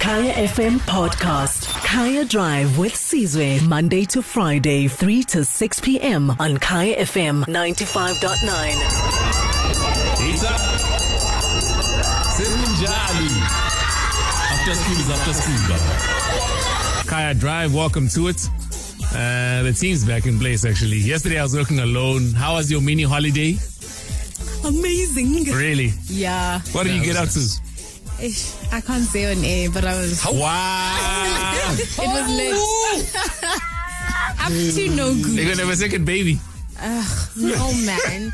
Kaya FM podcast. Kaya Drive with Sizwe. Monday to Friday, 3 to 6 p.m. on Kaya FM 95.9. It's Pizza. Sekunjani. After school is after school, baba. Kaya Drive, welcome to it. Uh, the team's back in place actually. Yesterday I was working alone. How was your mini holiday? Amazing. Really? Yeah. What did you get up to? Ish, I can't say on air, but I was. Wow. It was lit. Up to no They're good. gonna have a second baby. Ugh, No man.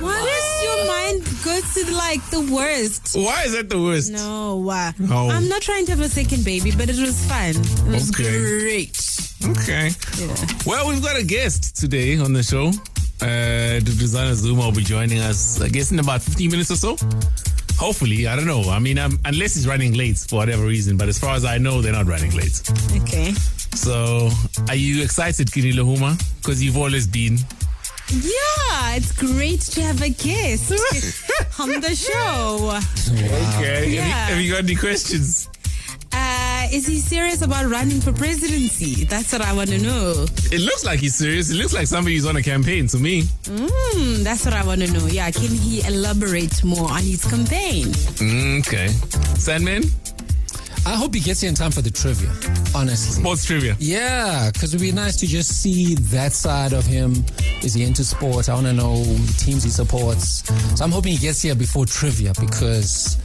Why does your mind go to like the worst? Why is that the worst? No. Uh, Oh. I'm not trying to have a second baby, but it was fun. It was Okay. great. Okay. Yeah. Well, we've got a guest today on the show. Uh, the Duduzane Zuma will be joining us, I guess, in about 15 minutes or so. Hopefully, I don't know. I mean, um, unless he's running late for whatever reason, but as far as I know, they're not running late. Okay. So, are you excited, Kini Lahuma? Because you've always been. Yeah, it's great to have a guest on the show. Okay. Yeah. Have, you, have you got any questions? Is he serious about running for presidency? That's what I want to know. It looks like he's serious. It looks like somebody who's on a campaign to me. Mm, that's what I want to know. Yeah, can he elaborate more on his campaign? Mm, okay. Sandman? I hope he gets here in time for the trivia, honestly. Sports trivia. Yeah, because it'd be nice to just see that side of him. Is he into sports? I want to know the teams he supports. So I'm hoping he gets here before trivia because,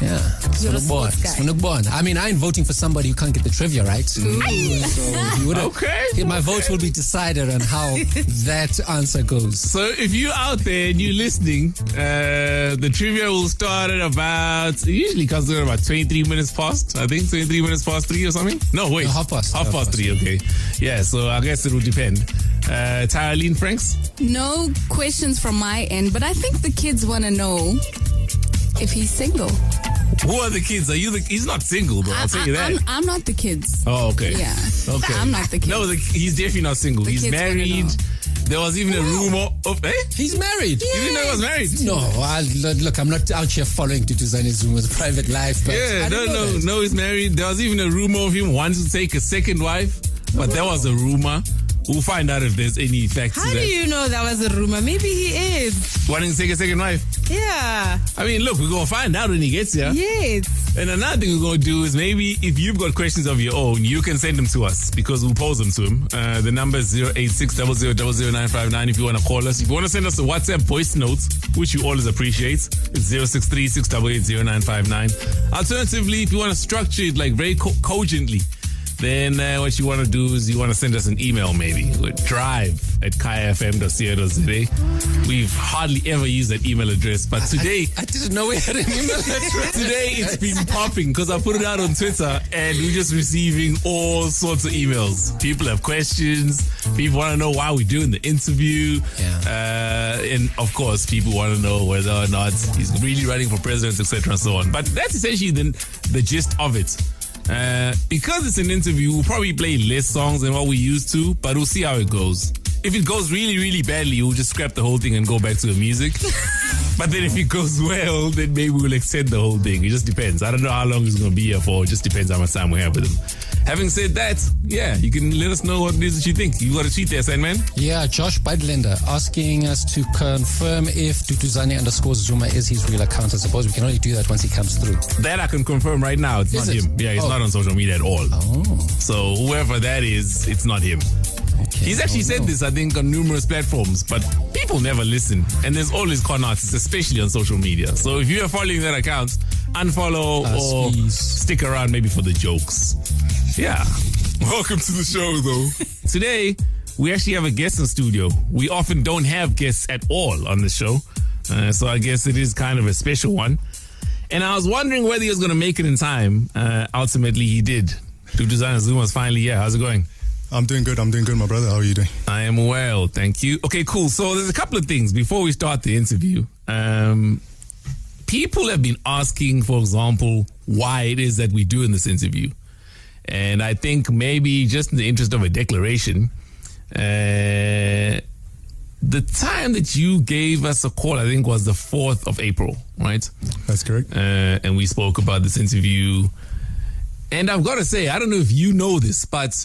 yeah, it's You're a Funuk born. sports guy. It's Funuk. I mean, I ain't voting for somebody who can't get the trivia right. So he would've- Okay. My vote will be decided on how that answer goes. So if you're out there and you're listening, uh, the trivia will start at about, it usually comes in at about 23 minutes past, I think 23 minutes past three or something. No, wait. No, half past. Half, Half past past. three, okay. Yeah, so I guess it will depend. Uh, Tyreline Franks? No questions from my end, but I think the kids want to know if he's single. Who are the kids? Are you the, he's not single, bro. I'll tell you that. am I'm not the kids. oh, okay. Yeah. Okay. I'm not the kids. No, the, he's definitely not single. The he's kids wanna married. know. There was even a rumor of, eh? He's married. You didn't know he was married? No, I, look, I'm not out here following Duduzane Zuma's private life. But Yeah, I no, didn't know no, that. no, he's married. There was even a rumor of him wanting to take a second wife, but that was a rumor. We'll find out if there's any facts How to do you know that was a rumor? Maybe he is. wanting to take a second wife. Yeah. I mean, look, we're gonna find out when he gets here. Yes. And another thing we're gonna do is maybe if you've got questions of your own, you can send them to us because we'll pose them to him. Uh, the number is 086 00959 if you want to call us. If you want to send us a WhatsApp voice note, which you always appreciate, it's 063 Alternatively, if you want to structure it like very co- cogently, then uh, what you want to do is you want to send us an email maybe with drive at kayafm.co.za. We've hardly ever used that email address, but today I didn't know we had an email address. Today it's been popping because I put it out on Twitter and we're just receiving all sorts of emails. People have questions. People want to know why we're doing the interview. Yeah. Uh, and of course, people want to know whether or not he's really running for president, etc., and so on. But that's essentially the, the gist of it. Uh, because it's an interview, we'll probably play less songs than what we used to, but we'll see how it goes. If it goes really, really badly, we'll just scrap the whole thing and go back to the music. But then if it goes well, then maybe we'll extend the whole thing. It just depends. I don't know how long he's going to be here for. It just depends how much time we have with him. Having said that, yeah, you can let us know what it is that you think. You got a tweet there, Sandman? Yeah, Josh Budlender asking us to confirm if Duduzane underscore Zuma is his real account. I suppose we can only do that once he comes through. That I can confirm right now. It's Is not it? him. Yeah, he's Oh. not on social media at all. Oh, So whoever that is, it's not him. He's actually Oh, said no. this, I think, on numerous platforms, but people never listen. And there's always con artists, especially on social media. So if you are following that account, unfollow Us, or please. stick around maybe for the jokes. Yeah. Welcome to the show, though. Today, we actually have a guest in studio. We often don't have guests at all on the show. Uh, so I guess it is kind of a special one. And I was wondering whether he was going to make it in time. Uh, ultimately, he did. Duduzane Zuma's finally here. How's it going? I'm doing good. I'm doing good, my brother. How are you doing? I am well, thank you. Okay, cool. So there's a couple of things before we start the interview. Um, people have been asking, for example, why it is that we're doing this interview. And I think maybe just in the interest of a declaration, uh, the time that you gave us a call, I think was the 4th of April, right? That's correct. uh, and we spoke about this interview. And I've got to say, I don't know if you know this, but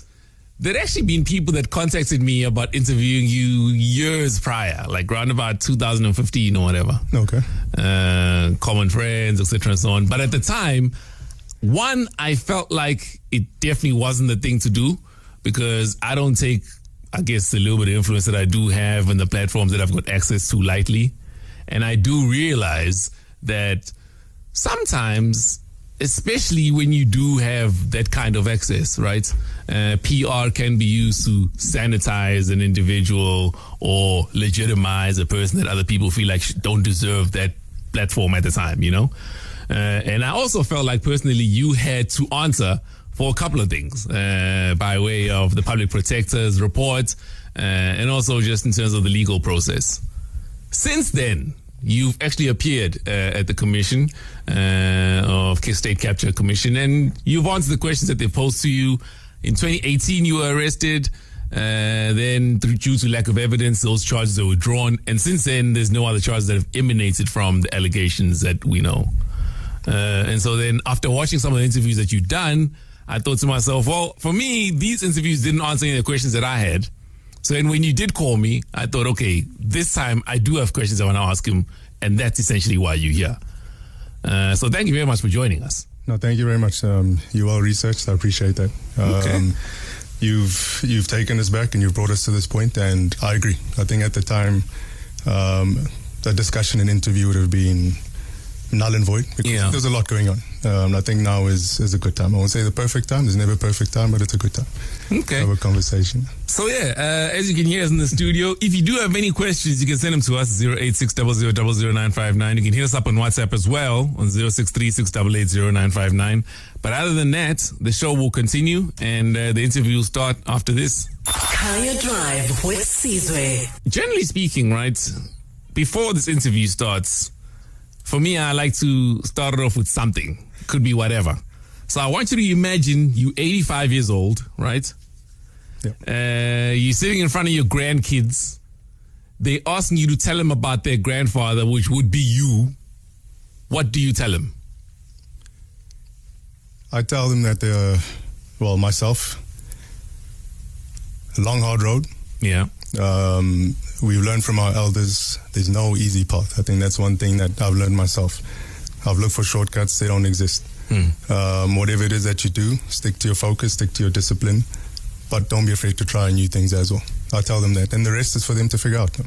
there'd actually been people that contacted me about interviewing you years prior, like around about 2015 or whatever. Okay. Uh, common friends, etc., and so on. But at the time, one, I felt like it definitely wasn't the thing to do because I don't take, I guess, the little bit of influence that I do have in the platforms that I've got access to lightly. And I do realize that sometimes, especially when you do have that kind of access, right? Uh, PR can be used to sanitize an individual or legitimize a person that other people feel like don't deserve that platform at the time, you know? Uh, and I also felt like personally you had to answer for a couple of things uh, by way of the public protector's report uh, and also just in terms of the legal process. Since then, you've actually appeared uh, at the commission uh, of State Capture Commission, and you've answered the questions that they posed to you. In 2018, you were arrested. Uh, then, through, due to lack of evidence, those charges were withdrawn, and since then, there's no other charges that have emanated from the allegations that we know. Uh, and so, then after watching some of the interviews that you've done, I thought to myself, well, for me, these interviews didn't answer any of the questions that I had. So then when you did call me, I thought, okay, this time I do have questions I want to ask him, and that's essentially why you're here. Uh, so thank you very much for joining us. No, thank you very much. Um, you well researched. I appreciate that. Um, Okay. You've you've taken us back and you've brought us to this point, and I agree. I think at the time, um, the discussion and interview would have been null and void because Yeah. there's a lot going on. Um, I think now is is a good time. I won't say the perfect time. There's never a perfect time, but it's a good time Okay. have a conversation. So yeah, uh, as you can hear us in the studio, if you do have any questions, you can send them to us 08600000959. You can hit us up on WhatsApp as well on 0636880959. But other than that, the show will continue and uh, the interview will start after this. Kaya Drive with Sizwe. Generally speaking, right, before this interview starts, for me, I like to start it off with something. Could be whatever. So I want you to imagine you 85 years old, right? Uh, you're sitting in front of your grandkids. They asking you to tell them about their grandfather, which would be you. What do you tell them? I tell them that they're, well, myself, a long, hard road. Yeah. Um, we've learned from our elders there's no easy path. I think that's one thing that I've learned myself. I've looked for shortcuts, they don't exist. Um, whatever it is that you do, stick to your focus, stick to your discipline, but don't be afraid to try new things as well. I tell them that. And the rest is for them to figure out.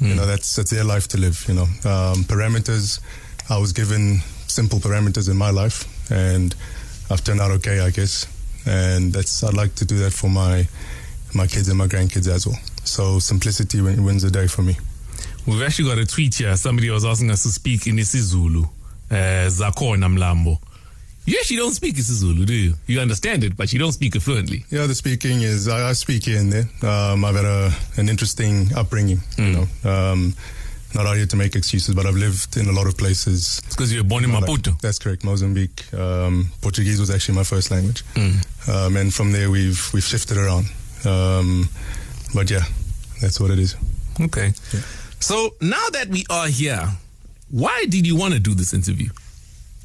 You know, that's, that's their life to live, you know. Um, parameters, I was given simple parameters in my life, and I've turned out okay, I guess. And that's, I'd like to do that for my, my kids and my grandkids as well. So simplicity win- wins the day for me. We've actually got a tweet here. Somebody was asking us to speak in isiZulu. Uh, Zakona Mlambo. You actually don't speak isiZulu, do you? You understand it, but you don't speak it fluently. Yeah, the speaking is I, I speak here and there. Um, I've had a, an interesting upbringing. You know, um, not out here to make excuses, but I've lived in a lot of places. It's because you were born in Like- Maputo. that's correct, Mozambique. Um, Portuguese was actually my first language, um, and from there we've we've shifted around. Um, but yeah, that's what it is. Okay. So now that we are here, why did you want to do this interview?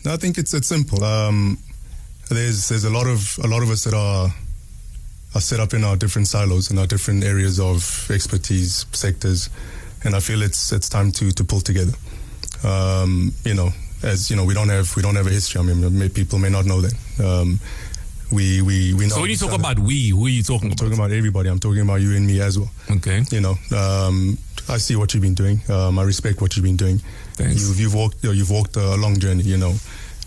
No, I think it's it's simple. Um, there's there's a lot of a lot of us that are are set up in our different silos and our different areas of expertise sectors, and I feel it's it's time to to pull together. Um, you know, as you know, we don't have we don't have a history. I mean, may, people may not know that. Um, we we we know. So when you talk other. about we, who are you talking I'm about? talking about everybody. I'm talking about you and me as well. Okay. You know, um, I see what you've been doing. Um, I respect what you've been doing. Thanks. You've, you've walked. You you've walked a long journey. You know,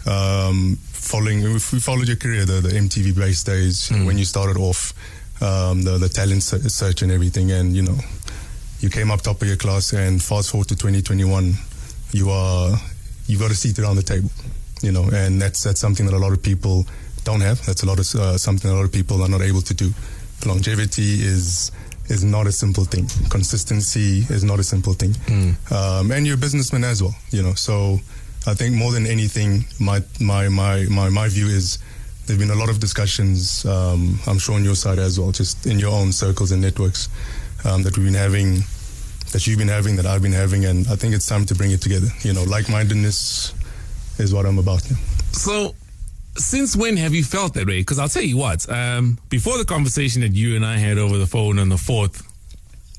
um, following. We followed your career, the, the MTV Base days Mm. when you started off, um, the the talent search and everything, and you know, you came up top of your class. And fast forward to 2021, you are you've got a seat around the table. You know, and that's that's something that a lot of people don't have. That's a lot of uh, something a lot of people are not able to do. Longevity is is not a simple thing. Consistency is not a simple thing. Um, and you're a businessman as well, you know. So I think more than anything, my my my my, my view is there've been a lot of discussions. Um, I'm sure on your side as well, just in your own circles and networks um, that we've been having, that you've been having, that I've been having, and I think it's time to bring it together. You know, like-mindedness is what I'm about. So since when have you felt that way? Because I'll tell you what, um, before the conversation that you and I had over the phone on the 4th,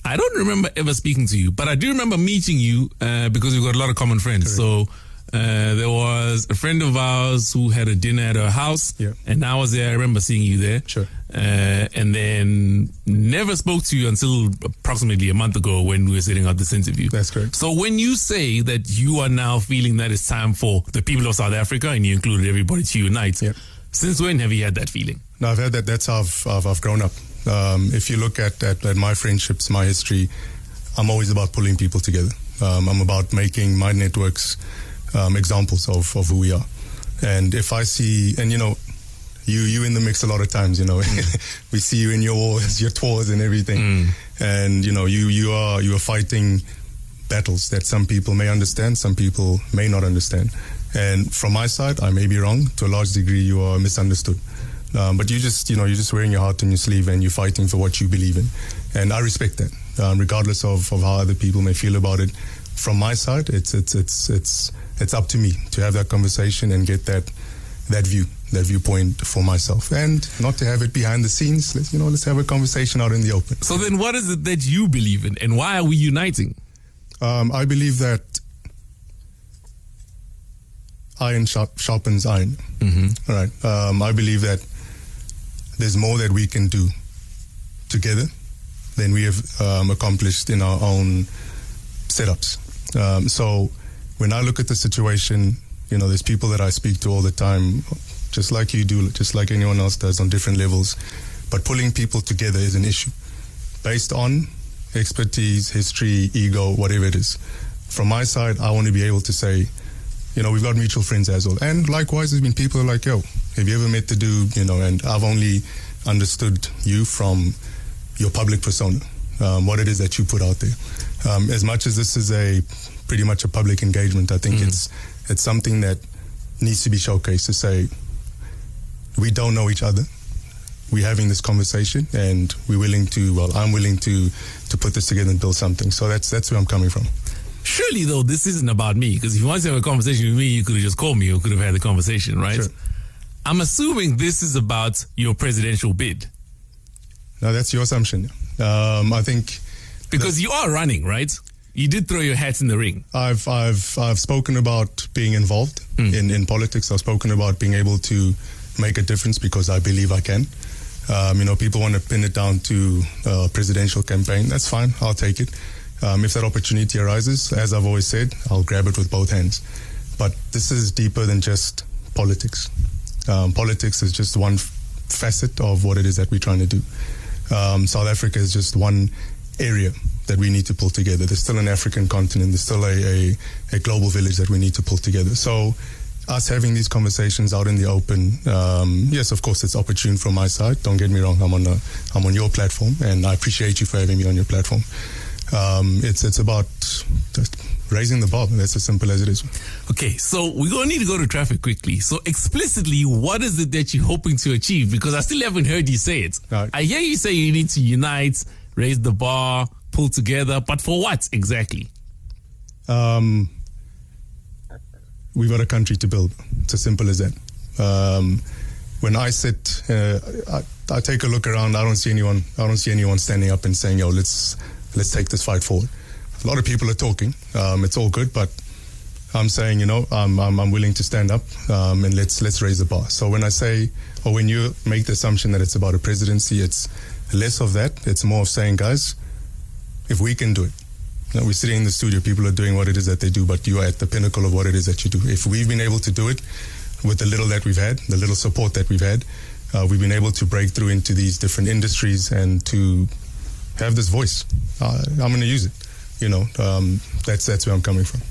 I don't remember ever speaking to you, but I do remember meeting you uh, because we've got a lot of common friends. So uh, there was a friend of ours who had a dinner at her house, Yeah. and I was there. I remember seeing you there. Sure. Uh, and then never spoke to you until approximately a month ago when we were sitting out this interview. That's correct. So when you say that you are now feeling that it's time for the people of South Africa, and you included everybody to unite, Yeah. since when have you had that feeling? No, I've had that. That's how I've, I've, I've grown up. Um, if you look at, at, at my friendships, my history, I'm always about pulling people together. Um, I'm about making my networks um, examples of, of who we are. And if I see, and you know, you you in the mix a lot of times, you know, we see you in your wars, your tours, and everything. And you know, you you are you are fighting battles that some people may understand, some people may not understand. And from my side, I may be wrong. To a large degree, you are misunderstood. Um, but you just, you know, you're just wearing your heart on your sleeve and you're fighting for what you believe in. And I respect that, um, regardless of, of how other people may feel about it. From my side, it's, it's, it's, it's, it's up to me to have that conversation and get that, that view, that viewpoint for myself. And not to have it behind the scenes. Let's, you know, let's have a conversation out in the open. So then, what is it that you believe in, and why are we uniting? Um, I believe that iron sharp, sharpens iron. Mm-hmm. All right. Um, I believe that there's more that we can do together than we have um, accomplished in our own setups. Um, so when I look at the situation, you know, there's people that I speak to all the time, just like you do, just like anyone else does on different levels. But pulling people together is an issue based on expertise, history, ego, whatever it is. From my side, I want to be able to say, you know, we've got mutual friends as well. And likewise, there's been people like, yo, have you ever met the dude? You know, and I've only understood you from your public persona, um, what it is that you put out there. Um, as much as this is a pretty much a public engagement, I think it's it's something that needs to be showcased to say we don't know each other. We're having this conversation, and we're willing to. Well, I'm willing to to put this together and build something. So that's that's where I'm coming from. Surely, though, this isn't about me, because if you wanted to have a conversation with me, you could have just called me or could have had the conversation, right? Sure. I'm assuming this is about your presidential bid, Now that's your assumption. Um, I think because you are running, right? You did throw your hat in the ring. I've I've I've spoken about being involved in, in politics. I've spoken about being able to make a difference because I believe I can. Um, you know, people want to pin it down to a presidential campaign. That's fine. I'll take it. Um, if that opportunity arises, as I've always said, I'll grab it with both hands. But this is deeper than just politics. Um, politics is just one f- facet of what it is that we're trying to do. Um, South Africa is just one area that we need to pull together. There's still an African continent. There's still a, a, a global village that we need to pull together. So, us having these conversations out in the open, um, yes, of course, it's opportune from my side. Don't get me wrong. I'm on a, I'm on your platform, and I appreciate you for having me on your platform. Um, it's it's about just raising the bar. That's as simple as it is. Okay, so we're going to need to go to traffic quickly. So, explicitly, what is it that you're hoping to achieve? Because I still haven't heard you say it. Right. I hear you say you need to unite, raise the bar, pull together, but for what exactly? Um, we've got a country to build. It's as simple as that. Um, when I sit, uh, I, I take a look around. I don't see anyone. I don't see anyone standing up and saying, "Yo, let's let's take this fight forward." A lot of people are talking. Um, it's all good, but I'm saying, you know, I'm, I'm, I'm willing to stand up um, and let's let's raise the bar. So when I say, or when you make the assumption that it's about a presidency, it's less of that. It's more of saying, guys, if we can do it, we're sitting in the studio, people are doing what it is that they do, but you are at the pinnacle of what it is that you do. If we've been able to do it with the little that we've had, the little support that we've had, uh, we've been able to break through into these different industries and to have this voice. Uh, I'm going to use it. You know, um, that's that's where I'm coming from.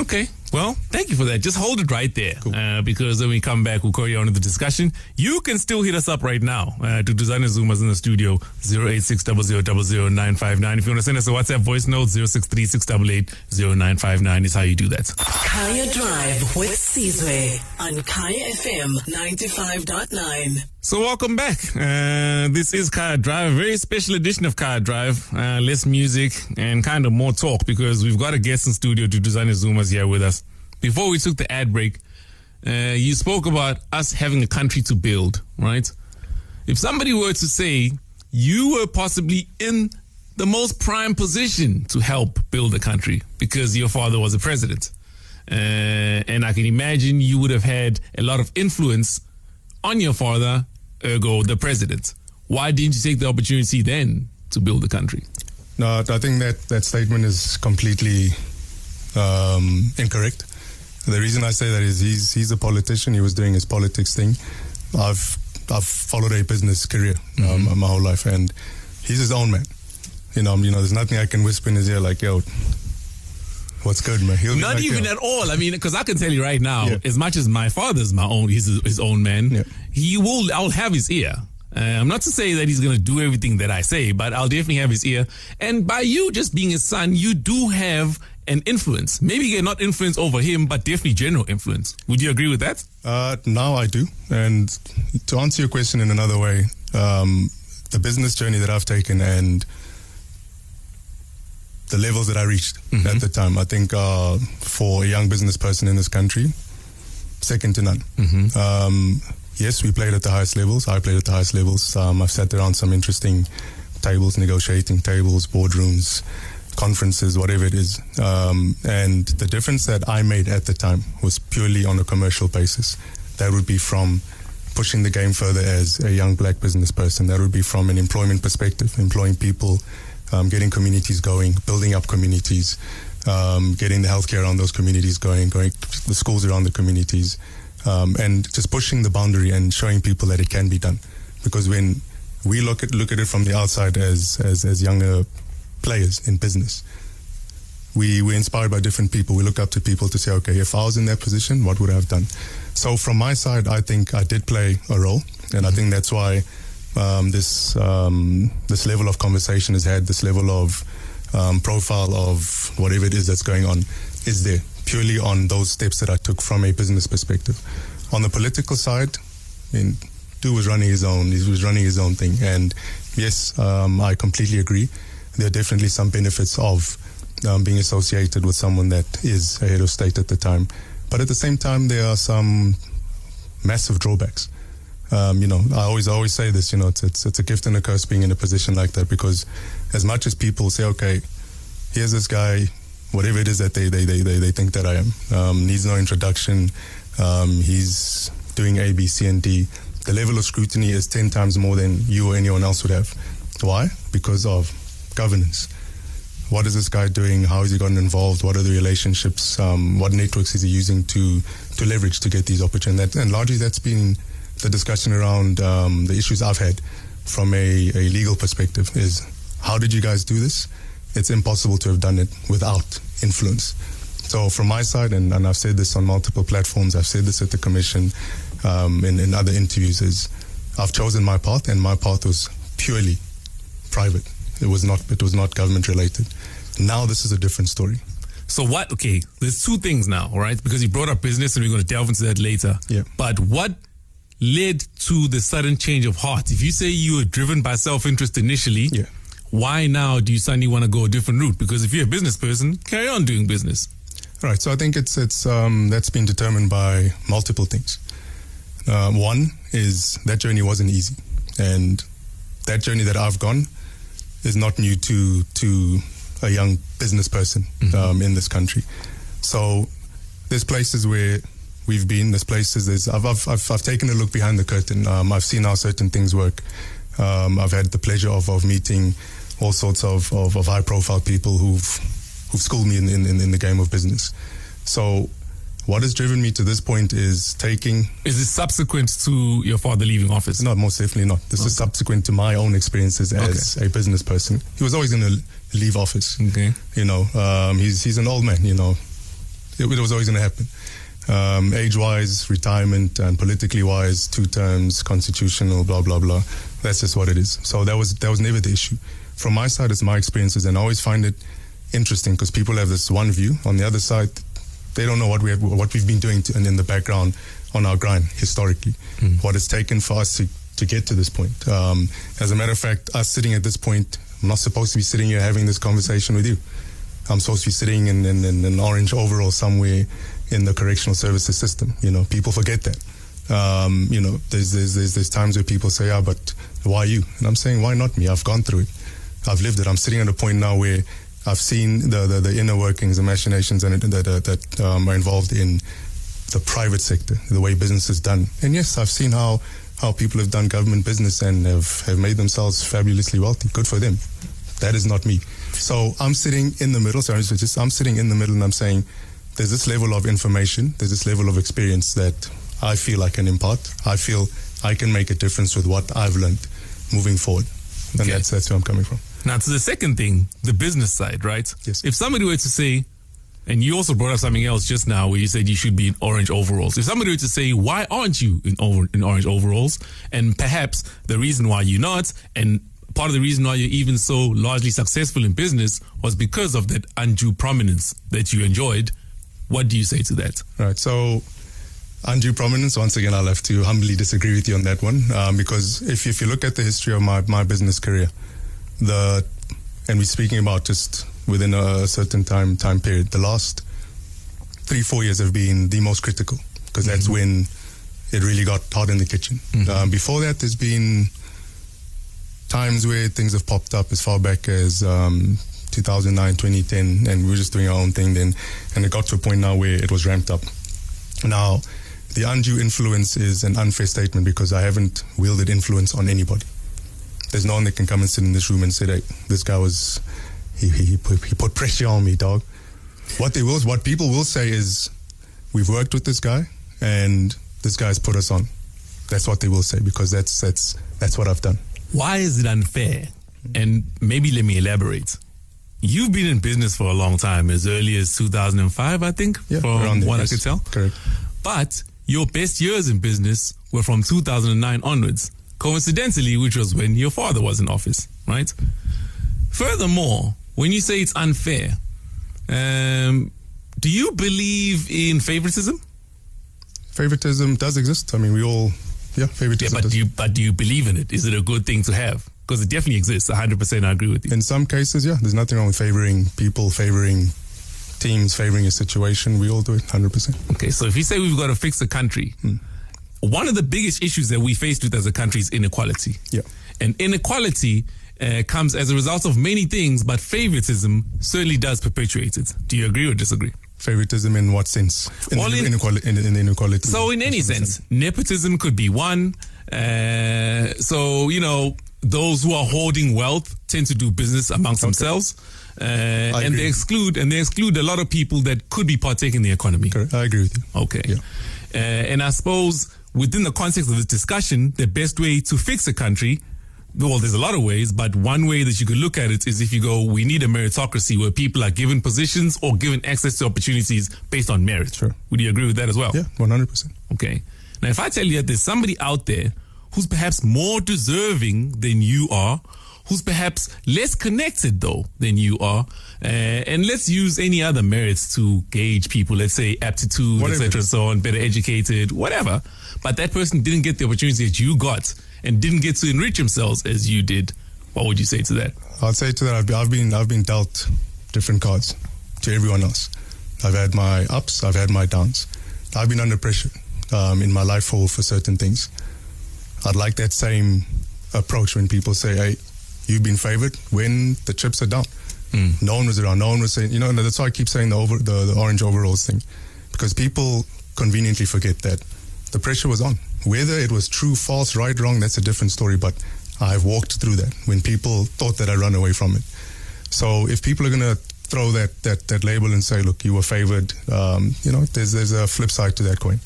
Okay. Well, thank you for that. Just hold it right there. Uh, because when we come back, we'll carry on with the discussion. You can still hit us up right now uh, to Duduzane Zumas in the studio, 086 If you want to send us a WhatsApp voice note, 063 is how you do that. Kaya Drive with Sizwe on Kaya FM 95.9. So welcome back. Uh, this is Kaya Drive, a very special edition of Kaya Drive. Uh, less music and kind of more talk because we've got a guest in studio to Duduzane Zumas here with us. Before we took the ad break, uh, you spoke about us having a country to build, right? If somebody were to say you were possibly in the most prime position to help build a country because your father was a president, uh, and I can imagine you would have had a lot of influence on your father, ergo the president. Why didn't you take the opportunity then to build the country? No, I think that that statement is completely um, incorrect. The reason I say that is he's he's a politician. He was doing his politics thing. I've I've followed a business career um, my whole life, and he's his own man. You know, you know, there's nothing I can whisper in his ear like, "Yo, what's good, man?" He'll Not like, even "Yo." at all. I mean, because I can tell you right now, Yeah. as much as my father's my own, he's his, his own man. Yeah. He will. I'll have his ear. Uh, I'm not to say that he's going to do everything that I say, but I'll definitely have his ear. And by you just being his son, you do have an influence. Maybe not influence over him, but definitely general influence. Would you agree with that? Uh, now I do. And to answer your question in another way, um, the business journey that I've taken and the levels that I reached at the time, I think are for a young business person in this country, second to none. Um, yes, we played at the highest levels. I played at the highest levels. Um, I've sat around some interesting tables, negotiating tables, boardrooms, conferences, whatever it is. Um, and the difference that I made at the time was purely on a commercial basis. That would be from pushing the game further as a young black business person. That would be from an employment perspective, employing people, um, getting communities going, building up communities, um, getting the healthcare around those communities going, going the schools around the communities, um, and just pushing the boundary and showing people that it can be done. Because when we look at look at it from the outside as as, as younger players in business, we we're inspired by different people. We look up to people to say, okay, if I was in that position, what would I have done? So from my side, I think I did play a role, and I think that's why um, this um, this level of conversation is had, this level of um, profile of whatever it is that's going on is there purely on those steps that I took from a business perspective. On the political side, I mean, Du was running his own, he was running his own thing, and yes, um, I completely agree. There are definitely some benefits of um, being associated with someone that is a head of state at the time, but at the same time, there are some massive drawbacks. Um, you know, I always always say this. You know, it's, it's it's a gift and a curse being in a position like that because as much as people say, okay, here's this guy, whatever it is that they they they they, they think that I am, um, needs no introduction. Um, he's doing A, B, C, and D. The level of scrutiny is ten times more than you or anyone else would have. Why? Because of governance. What is this guy doing? How has he gotten involved? What are the relationships? Um, what networks is he using to to leverage to get these opportunities? And largely, that's been the discussion around um, the issues I've had from a, a legal perspective is how did you guys do this? It's impossible to have done it without influence. So from my side, and, and I've said this on multiple platforms, I've said this at the commission um, in, in other interviews, is I've chosen my path, and my path was purely private. It was not. It was not government related. Now this is a different story. So what? Okay, there's two things now, right? Because you brought up business, and we're going to delve into that later. Yeah. But what led to the sudden change of heart? If you say you were driven by self-interest initially, Yeah. why now do you suddenly want to go a different route? Because if you're a business person, carry on doing business. Right. So I think it's it's um, that's been determined by multiple things. Uh, one is that journey wasn't easy, and that journey that I've gone is not new to to a young business person um, in this country. So there's places where we've been. There's places. There's I've I've I've, I've taken a look behind the curtain. Um, I've seen how certain things work. Um, I've had the pleasure of, of meeting all sorts of, of, of high profile people who've who've schooled me in, in, in the game of business. So what has driven me to this point is taking Is this subsequent to your father leaving office? no, most definitely not. This is subsequent to my own experiences as a business person. He was always going to leave office. Okay. You know, um, he's he's an old man. You know, it, it was always going to happen. Um, age-wise, retirement, and politically-wise, two terms, constitutional, blah blah blah. That's just what it is. So that was that was never the issue. From my side, it's my experiences, and I always find it interesting because people have this one view. On the other side, they don't know what we have, what we've been doing to, and in the background on our grind historically, what it's taken for us to, to get to this point. Um, as a matter of fact, us sitting at this point, I'm not supposed to be sitting here having this conversation with you. I'm supposed to be sitting in, in, in an orange overall somewhere in the correctional services system. You know, people forget that. Um, you know, there's, there's there's there's times where people say, "Yeah, but why you?" And I'm saying, "Why not me? I've gone through it. I've lived it. I'm sitting at a point now where I've seen the the, the inner workings, the machinations, and that that, that um, are involved in the private sector, the way business is done. And yes, I've seen how how people have done government business and have have made themselves fabulously wealthy. Good for them. That is not me. So I'm sitting in the middle. So I'm just I'm sitting in the middle, and I'm saying, there's this level of information, there's this level of experience that I feel I can impart. I feel I can make a difference with what I've learned moving forward. And Okay. that's that's where I'm coming from. Now, to the second thing, the business side, right? Yes. If somebody were to say, and you also brought up something else just now where you said you should be in orange overalls. If somebody were to say, why aren't you in, over, in orange overalls? And perhaps the reason why you're not, and part of the reason why you're even so largely successful in business was because of that undue prominence that you enjoyed. What do you say to that? Right. So, undue prominence. Once again, I'll have to humbly disagree with you on that one um, because if if you look at the history of my my business career, the and we're speaking about just within a certain time time period, the last three four years have been the most critical because that's when it really got hot in the kitchen. Um, before that, there's been times where things have popped up as far back as um, 2009, 2010, and we were just doing our own thing then. And it got to a point now where it was ramped up. Now, the undue influence is an unfair statement because I haven't wielded influence on anybody. There's no one that can come and sit in this room and say, that this guy was, he, he, he, put, he put pressure on me, dog. What they will, what people will say is, we've worked with this guy and this guy's put us on. That's what they will say because that's that's that's what I've done. Why is it unfair? And maybe let me elaborate. You've been in business for a long time, as early as 2005, I think, Yeah, from what yes. I could tell. Correct. But your best years in business were from 2009 onwards, coincidentally, which was when your father was in office, right? Furthermore, when you say it's unfair, um, do you believe in favoritism? Favoritism does exist. I mean, we all, yeah, Yeah, favoritism. but does. do you but do you believe in it? Is it a good thing to have? Because it definitely exists. 100%. I agree with you. in some cases, yeah, there's nothing wrong with favoring people, favoring teams, favoring a situation. We all do it, hundred percent. Okay, so if you say we've got to fix the country, one of the biggest issues that we faced with as a country is inequality. Yeah. And inequality uh, comes as a result of many things, but favoritism certainly does perpetuate it. Do you agree or disagree? Favoritism in what sense? In, Well, in- inequality. In, in inequality. So, in any sense, nepotism could be one. Uh, so, you know, those who are hoarding wealth tend to do business amongst themselves. Uh, and they exclude and they exclude a lot of people that could be partaking in the economy. Correct. I agree with you. Okay. Yeah. Uh, and I suppose within the context of this discussion, the best way to fix a country, well, there's a lot of ways, but one way that you could look at it is if you go, we need a meritocracy where people are given positions or given access to opportunities based on merit. Sure. Would you agree with that as well? Yeah, one hundred percent. Okay. Now, if I tell you that there's somebody out there who's perhaps more deserving than you are, who's perhaps less connected though than you are, uh, and let's use any other merits to gauge people. Let's say aptitude, etc., so on, better educated, whatever. But that person didn't get the opportunity that you got and didn't get to enrich themselves as you did. What would you say to that? I'd say to that, I've been, I've been, I've been dealt different cards to everyone else. I've had my ups, I've had my downs. I've been under pressure um, in my life for, for certain things. I'd like that same approach when people say, hey, you've been favored when the chips are down. No one was around. No one was saying, you know, that's why I keep saying the, over, the, the orange overalls thing. Because people conveniently forget that the pressure was on. Whether it was true, false, right, wrong, that's a different story. But I've walked through that when people thought that I run away from it. So if people are going to throw that, that, that label and say, look, you were favored, um, you know, there's, there's a flip side to that coin.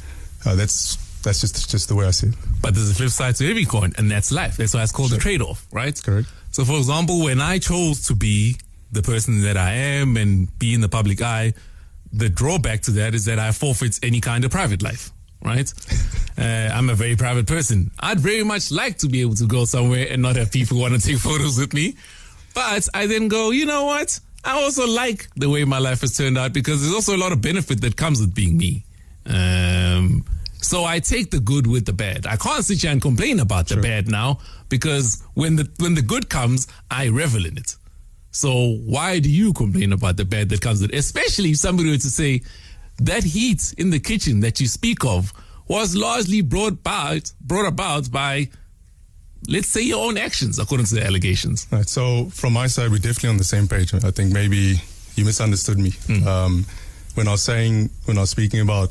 Uh, that's that's just just the way I see it. But there's a flip side to every coin, and that's life. That's why it's called a trade off, right? Correct. So, for example, when I chose to be the person that I am and be in the public eye, the drawback to that is that I forfeit any kind of private life, right? uh, I'm a very private person. I'd very much like to be able to go somewhere and not have people want to take photos with me. But I then go, you know what? I also like the way my life has turned out because there's also a lot of benefit that comes with being me. Um, so I take the good with the bad. I can't sit here and complain about the bad now because when the when the good comes, I revel in it. So why do you complain about the bad that comes with it? Especially if somebody were to say, that heat in the kitchen that you speak of was largely brought about brought about by let's say your own actions according to the allegations. Right. So from my side, we're definitely on the same page. I think maybe you misunderstood me um, when I was saying when I was speaking about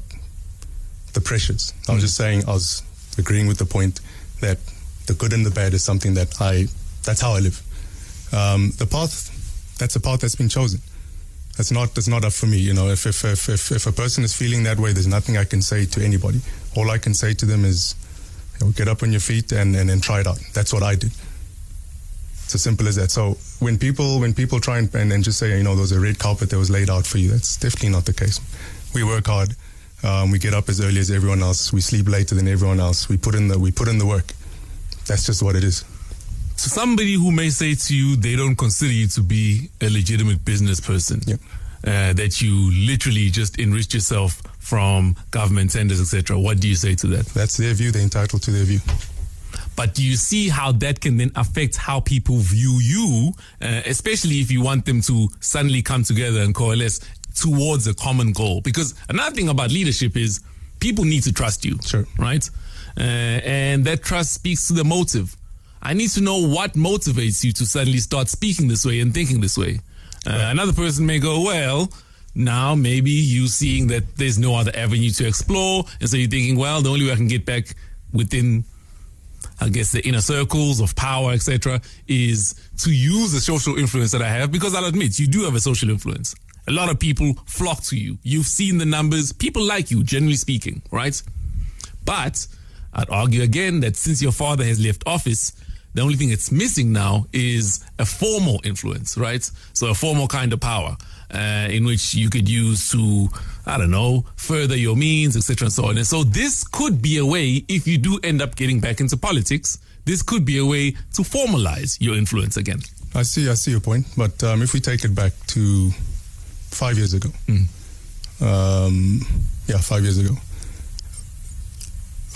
the pressures. I was just saying I was agreeing with the point that the good and the bad is something that I that's how I live. Um, the path that's a path that's been chosen. That's not that's not up for me. You know, if if, if if if a person is feeling that way, there's nothing I can say to anybody. All I can say to them is, you know, get up on your feet and, and, and try it out. That's what I did. It's as simple as that. So when people when people try and, and, and just say, you know, there's a red carpet that was laid out for you, that's definitely not the case. We work hard. Um, we get up as early as everyone else. We sleep later than everyone else. We put in the we put in the work. That's just what it is. So somebody who may say to you they don't consider you to be a legitimate business person, Yep. uh, that you literally just enriched yourself from government tenders, etc. What do you say to that? That's their view. They're entitled to their view. But do you see how that can then affect how people view you, uh, especially if you want them to suddenly come together and coalesce towards a common goal? Because another thing about leadership is people need to trust you, Sure. right? Uh, and that trust speaks to the motive. I need to know what motivates you to suddenly start speaking this way and thinking this way. Uh, Another person may go, well, now maybe you seeing that there's no other avenue to explore, and so you're thinking, well, the only way I can get back within I guess the inner circles of power, etc., is to use the social influence that I have because I'll admit you do have a social influence. A lot of people flock to you. You've seen the numbers. People like you, generally speaking, right? But I'd argue again that since your father has left office, the only thing it's missing now is a formal influence, right? So a formal kind of power uh, in which you could use to, I don't know, further your means, etc., and so on. And so this could be a way, if you do end up getting back into politics, this could be a way to formalize your influence again. I see, I see your point. But um, if we take it back to five years ago, um, yeah, five years ago,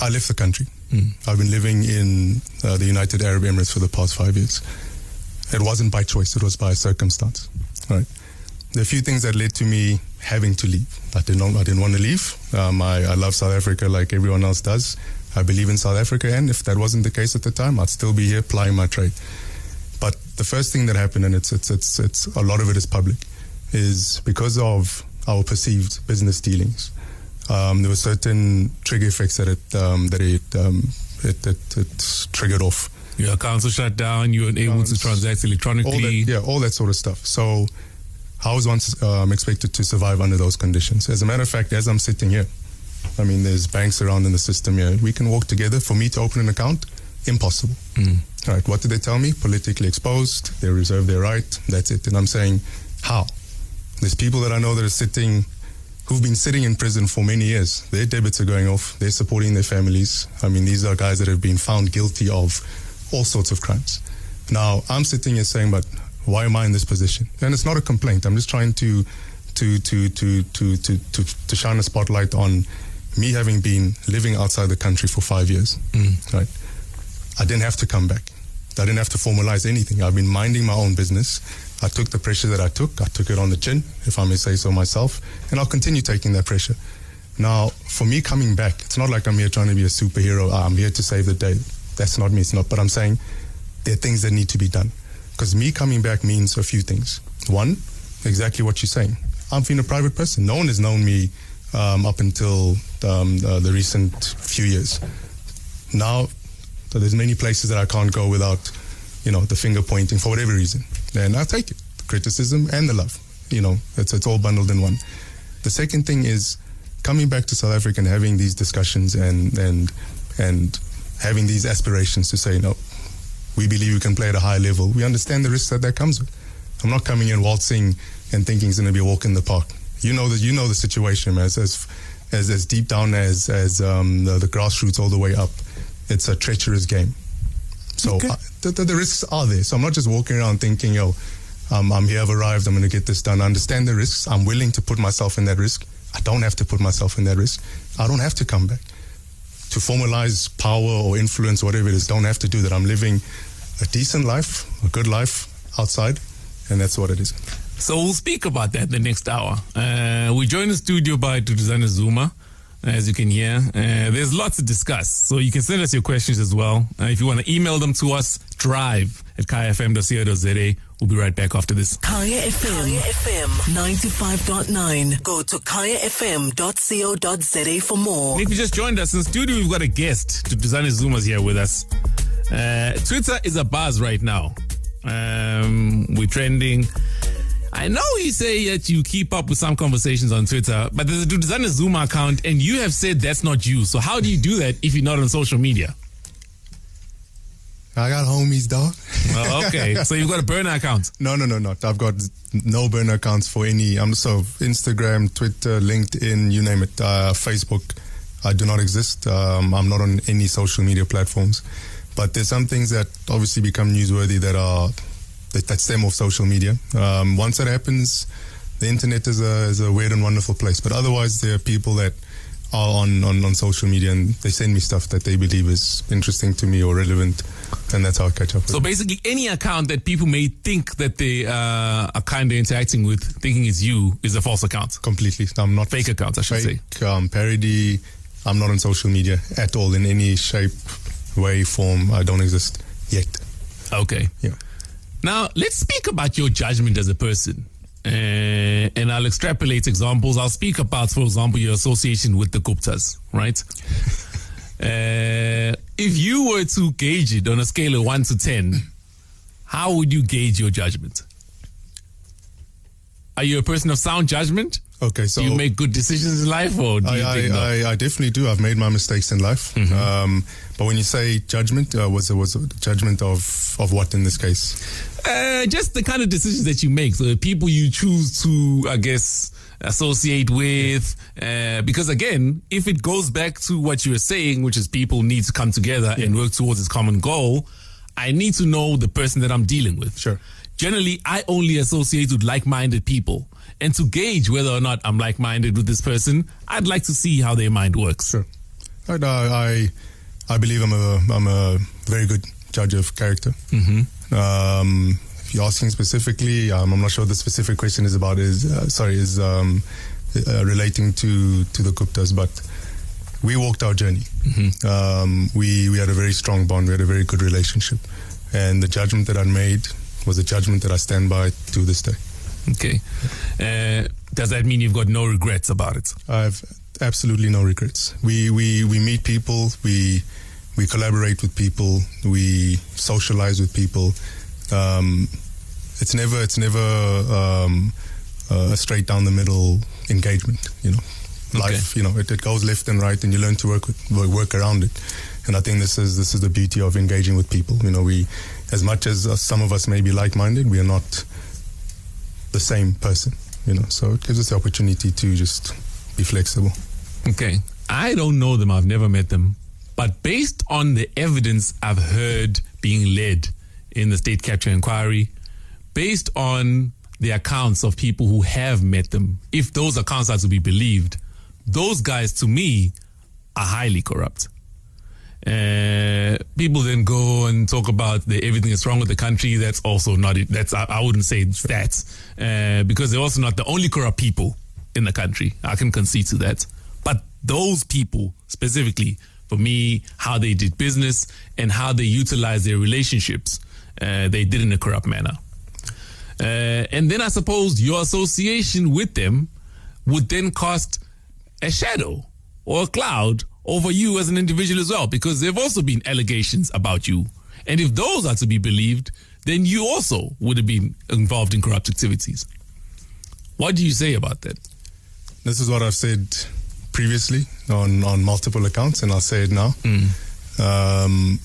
I left the country. I've been living in uh, the United Arab Emirates for the past five years. It wasn't by choice; it was by circumstance. Right. There are a few things that led to me having to leave. I did not, I didn't want to leave. Um, I, I love South Africa like everyone else does. I believe in South Africa, and if that wasn't the case at the time, I'd still be here plying my trade. But the first thing that happened, and it's it's it's it's a lot of it is public, is because of our perceived business dealings. Um, there were certain trigger effects that it um, that it, um, it, it it triggered off. Your accounts were shut down. You weren't able to transact All electronically. that, yeah, all that sort of stuff. So, how is one um, expected to survive under those conditions? As a matter of fact, as I'm sitting here, I mean, there's banks around in the system here. We can walk together. For me to open an account, impossible. All right, what did they tell me? Politically exposed. They reserve their right. That's it. And I'm saying, how? There's people that I know that are sitting, who've been sitting in prison for many years. Their debits are going off. They're supporting their families. I mean, these are guys that have been found guilty of all sorts of crimes. Now, I'm sitting here saying, but why am I in this position? And it's not a complaint. I'm just trying to to to to to to to, to shine a spotlight on me having been living outside the country for five years. Mm. Right. I didn't have to come back. I didn't have to formalize anything. I've been minding my own business. I took the pressure that I took. I took it on the chin, if I may say so myself, and I'll continue taking that pressure. Now, for me coming back, it's not like I'm here trying to be a superhero. Ah, I'm here to save the day. That's not me. It's not. But I'm saying there are things that need to be done. Because me coming back means a few things. One, exactly what you're saying. I'm being a private person. No one has known me um, up until um, uh, the recent few years. Now, so there's many places that I can't go without, you know, the finger pointing for whatever reason. And I take it, the criticism and the love. You know, it's it's all bundled in one. The second thing is coming back to South Africa and having these discussions and and and having these aspirations to say, no, we believe we can play at a high level. We understand the risks that that comes with. I'm not coming in waltzing and thinking it's going to be a walk in the park. You know that you know the situation. As as as, as deep down as as um, the, the grassroots all the way up, it's a treacherous game. So uh, the, the, the risks are there. So I'm not just walking around thinking, yo, um, I'm here, I've arrived, I'm going to get this done. I understand the risks. I'm willing to put myself in that risk. I don't have to put myself in that risk. I don't have to come back to formalize power or influence, whatever it is. Don't have to do that. I'm living a decent life, a good life outside, and that's what it is. So we'll speak about that the next hour. Uh, we join the studio by Duduzane Zuma, as you can hear. Uh, there's lots to discuss, so you can send us your questions as well. Uh, if you want to email them to us, drive at kayafm.co.za. We'll be right back after this. Kaya FM. Kaya FM 95.9. Go to kayafm.co.za for more. If you just joined us in studio, we've got a guest. Duduzane Zuma's here with us. Uh, Twitter is a buzz right now. Um, we're trending. I know you say that you keep up with some conversations on Twitter, but there's a Duduzane Zuma account, and you have said that's not you. So how do you do that if you're not on social media? I got homies, dog. Oh, okay, so you've got a burner account. No, no, no, no. I've got no burner accounts for any. I'm so Instagram, Twitter, LinkedIn, you name it. Uh, Facebook, I do not exist. Um, I'm not on any social media platforms. But there's some things that obviously become newsworthy that are that, stem off social media. Um, once that happens, the internet is a is a weird and wonderful place. But otherwise, there are people that are on, on, on social media and they send me stuff that they believe is interesting to me or relevant, and that's how I catch up. With So it. basically, any account that people may think that they uh, are kind of interacting with, thinking it's you, is a false account. completely. I'm not Fake accounts, I should say. fake, um, parody. I'm not on social media at all in any shape, way, form. I don't exist yet. Okay. Yeah. Now, let's speak about your judgment as a person. Uh, and I'll extrapolate examples. I'll speak about, for example, your association with the Guptas, right? uh, if you were to gauge it on a scale of 1 to 10, how would you gauge your judgment? Are you a person of sound judgment? Okay, so do you make good decisions in life or do I, you think no? I, I definitely do. I've made my mistakes in life. Mm-hmm. Um, but when you say judgment, uh, was it was judgment of of what in this case? Uh, just the kind of decisions that you make. So the people you choose to, I guess, associate with. Uh, because again, if it goes back to what you were saying, which is people need to come together and work towards this common goal, I need to know the person that I'm dealing with. Sure. Generally, I only associate with like-minded people. And to gauge whether or not I'm like-minded with this person, I'd like to see how their mind works. Sure. I, I I believe I'm a I'm a very good judge of character. Mm-hmm. Um, if you're asking specifically, um, I'm not sure what the specific question is about. Is uh, sorry is um, uh, relating to to the Guptas, but we walked our journey. Um, we we had a very strong bond. We had a very good relationship, and the judgment that I made was a judgment that I stand by to this day. Okay. Uh, does that mean you've got no regrets about it? I have absolutely no regrets. We we we meet people. We we collaborate with people. We socialize with people. Um, it's never it's never um, a straight down the middle engagement. You know, life. You know, it, it goes left and right, and you learn to work with work, work around it. And I think this is this is the beauty of engaging with people. You know, we as much as uh, some of us may be like minded, we are not the same person. You know, so it gives us the opportunity to just be flexible. Okay. I don't know them. I've never met them. But based on the evidence I've heard being led in the state capture inquiry, based on the accounts of people who have met them, if those accounts are to be believed, those guys to me are highly corrupt. Uh, people then go and talk about the everything is wrong with the country. That's also not it. That's I, I wouldn't say that uh, because they're also not the only corrupt people in the country. I can concede to that. But those people specifically, for me, how they did business and how they utilized their relationships, uh, they did in a corrupt manner. Uh, and then I suppose your association with them would then cast a shadow or a cloud over you as an individual as well, because there have also been allegations about you. And if those are to be believed, then you also would have been involved in corrupt activities. What do you say about that? This is what I've said previously on, on multiple accounts, and I'll say it now. Um,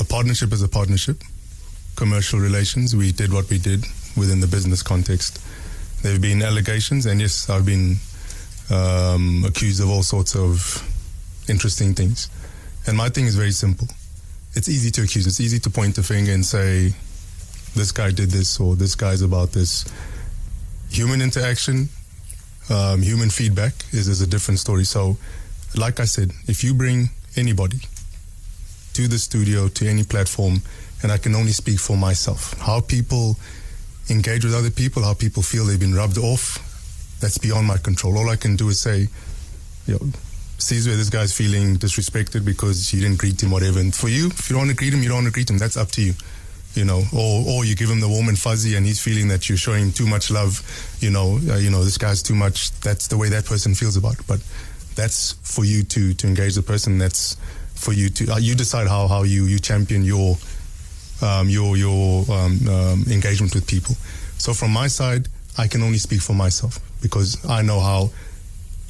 a partnership is a partnership. Commercial relations, we did what we did within the business context. There have been allegations, and yes, I've been um, accused of all sorts of interesting things. And my thing is very simple. It's easy to accuse. It's easy to point a finger and say, this guy did this or this guy's about this. Human interaction, um, human feedback is, is a different story. So, like I said, if you bring anybody to the studio, to any platform, and I can only speak for myself, how people engage with other people, how people feel they've been rubbed off, that's beyond my control. All I can do is say, you know, sees where this guy's feeling disrespected because you didn't greet him, whatever. And for you, if you don't want to greet him, you don't want to greet him. That's up to you. You know, or or you give him the warm and fuzzy, and he's feeling that you're showing too much love. You know, uh, you know this guy's too much. That's the way that person feels about it. But that's for you to to engage the person. That's for you to uh, you decide how how you you champion your um, your your um, um, engagement with people. So from my side, I can only speak for myself because I know how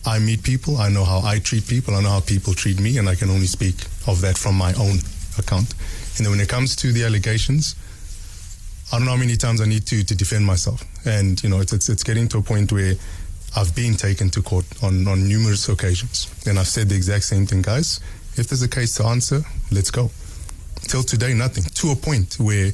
I meet people, I know how I treat people, I know how people treat me, and I can only speak of that from my own account. And then when it comes to the allegations, I don't know how many times I need to to defend myself, and you know it's it's, it's getting to a point where. I've been taken to court on, on numerous occasions, and I've said the exact same thing, guys. If there's a case to answer, let's go. Till today, nothing. To a point where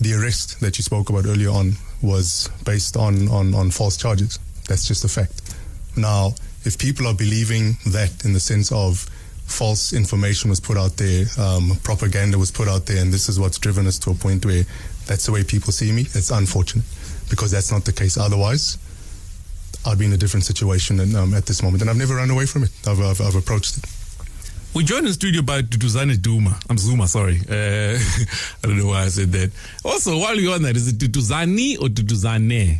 the arrest that you spoke about earlier on was based on, on, on false charges. That's just a fact. Now, if people are believing that in the sense of false information was put out there, um, propaganda was put out there, and this is what's driven us to a point where that's the way people see me, it's unfortunate because that's not the case. Otherwise, I'd be in a different situation and, um, at this moment, and I've never run away from it. I've, I've, I've approached it. We joined in studio by Duduzane Duma. I'm Zuma, sorry. Uh, I don't know why I said that. Also, while you're on that, is it Duduzani or Duduzane?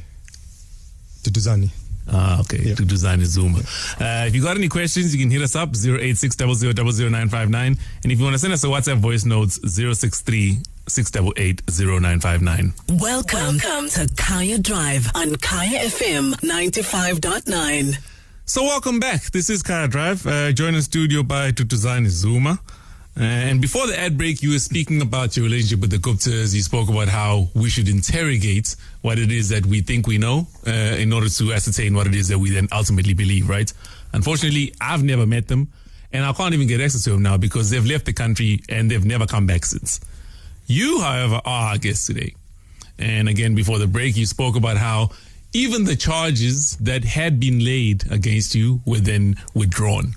Duduzani. Ah, okay. Yeah. Duduzane Zuma. Uh, if you got any questions, you can hit us up 086 00959. And if you want to send us a WhatsApp voice notes 063 688 0959. Welcome, Welcome to Kaya Drive on Kaya FM 95.9. So welcome back. This is Kaya Drive. Uh, joined in studio by Duduzane Zuma. Uh, and before the ad break, you were speaking about your relationship with the Guptas. You spoke about how we should interrogate what it is that we think we know uh, in order to ascertain what it is that we then ultimately believe, right? Unfortunately, I've never met them, and I can't even get access to them now because they've left the country and they've never come back since. You, however, are our guest today. And again, before the break, you spoke about how even the charges that had been laid against you were then withdrawn.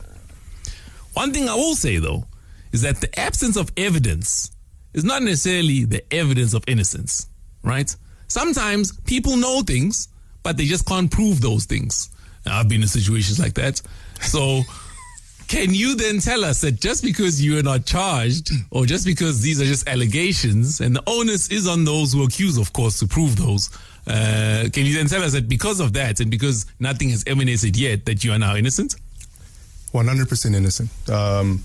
One thing I will say, though, is that the absence of evidence is not necessarily the evidence of innocence, right? Sometimes people know things, but they just can't prove those things. I've been in situations like that. So, can you then tell us that just because you are not charged, or just because these are just allegations, and the onus is on those who accuse, of course, to prove those, uh, can you then tell us that because of that and because nothing has emanated yet, that you are now innocent? 100% innocent. Um,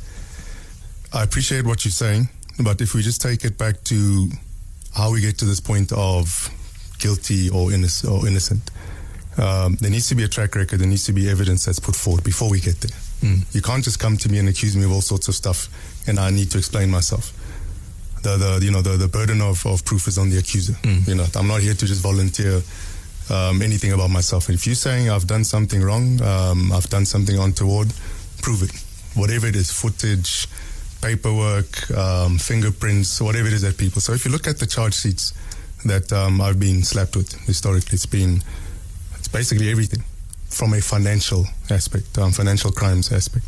I appreciate what you're saying, but if we just take it back to how we get to this point of guilty or, or innocent, um, there needs to be a track record, there needs to be evidence that's put forward before we get there. Mm. You can't just come to me and accuse me of all sorts of stuff, and I need to explain myself. The, the you know the, the burden of, of proof is on the accuser. Mm. You know I'm not here to just volunteer um, anything about myself. And if you're saying I've done something wrong, um, I've done something untoward, prove it. Whatever it is, footage, paperwork, um, fingerprints, whatever it is that people. So if you look at the charge sheets that um, I've been slapped with historically, it's been it's basically everything from a financial aspect, um, financial crimes aspect.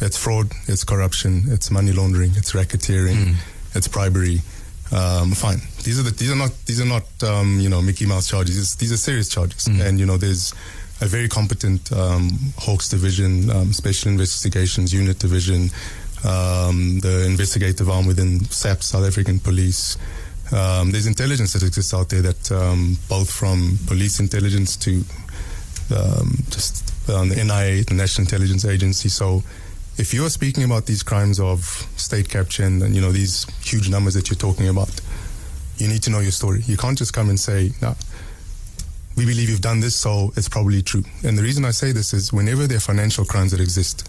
It's fraud, it's corruption, it's money laundering, it's racketeering, it's bribery. Um, fine. These are the these are not these are not um, you know Mickey Mouse charges. It's, these are serious charges, and you know there's a very competent um, Hawks division, um, Special Investigations Unit division, um, the investigative arm within SAP, South African Police. Um, there's intelligence that exists out there that um, both from police intelligence to um, just um, the NIA, the National Intelligence Agency. So if you are speaking about these crimes of state capture and, and, you know these huge numbers that you're talking about, you need to know your story. You can't just come and say, "No, we believe you've done this, so it's probably true." And the reason I say this is, whenever there are financial crimes that exist,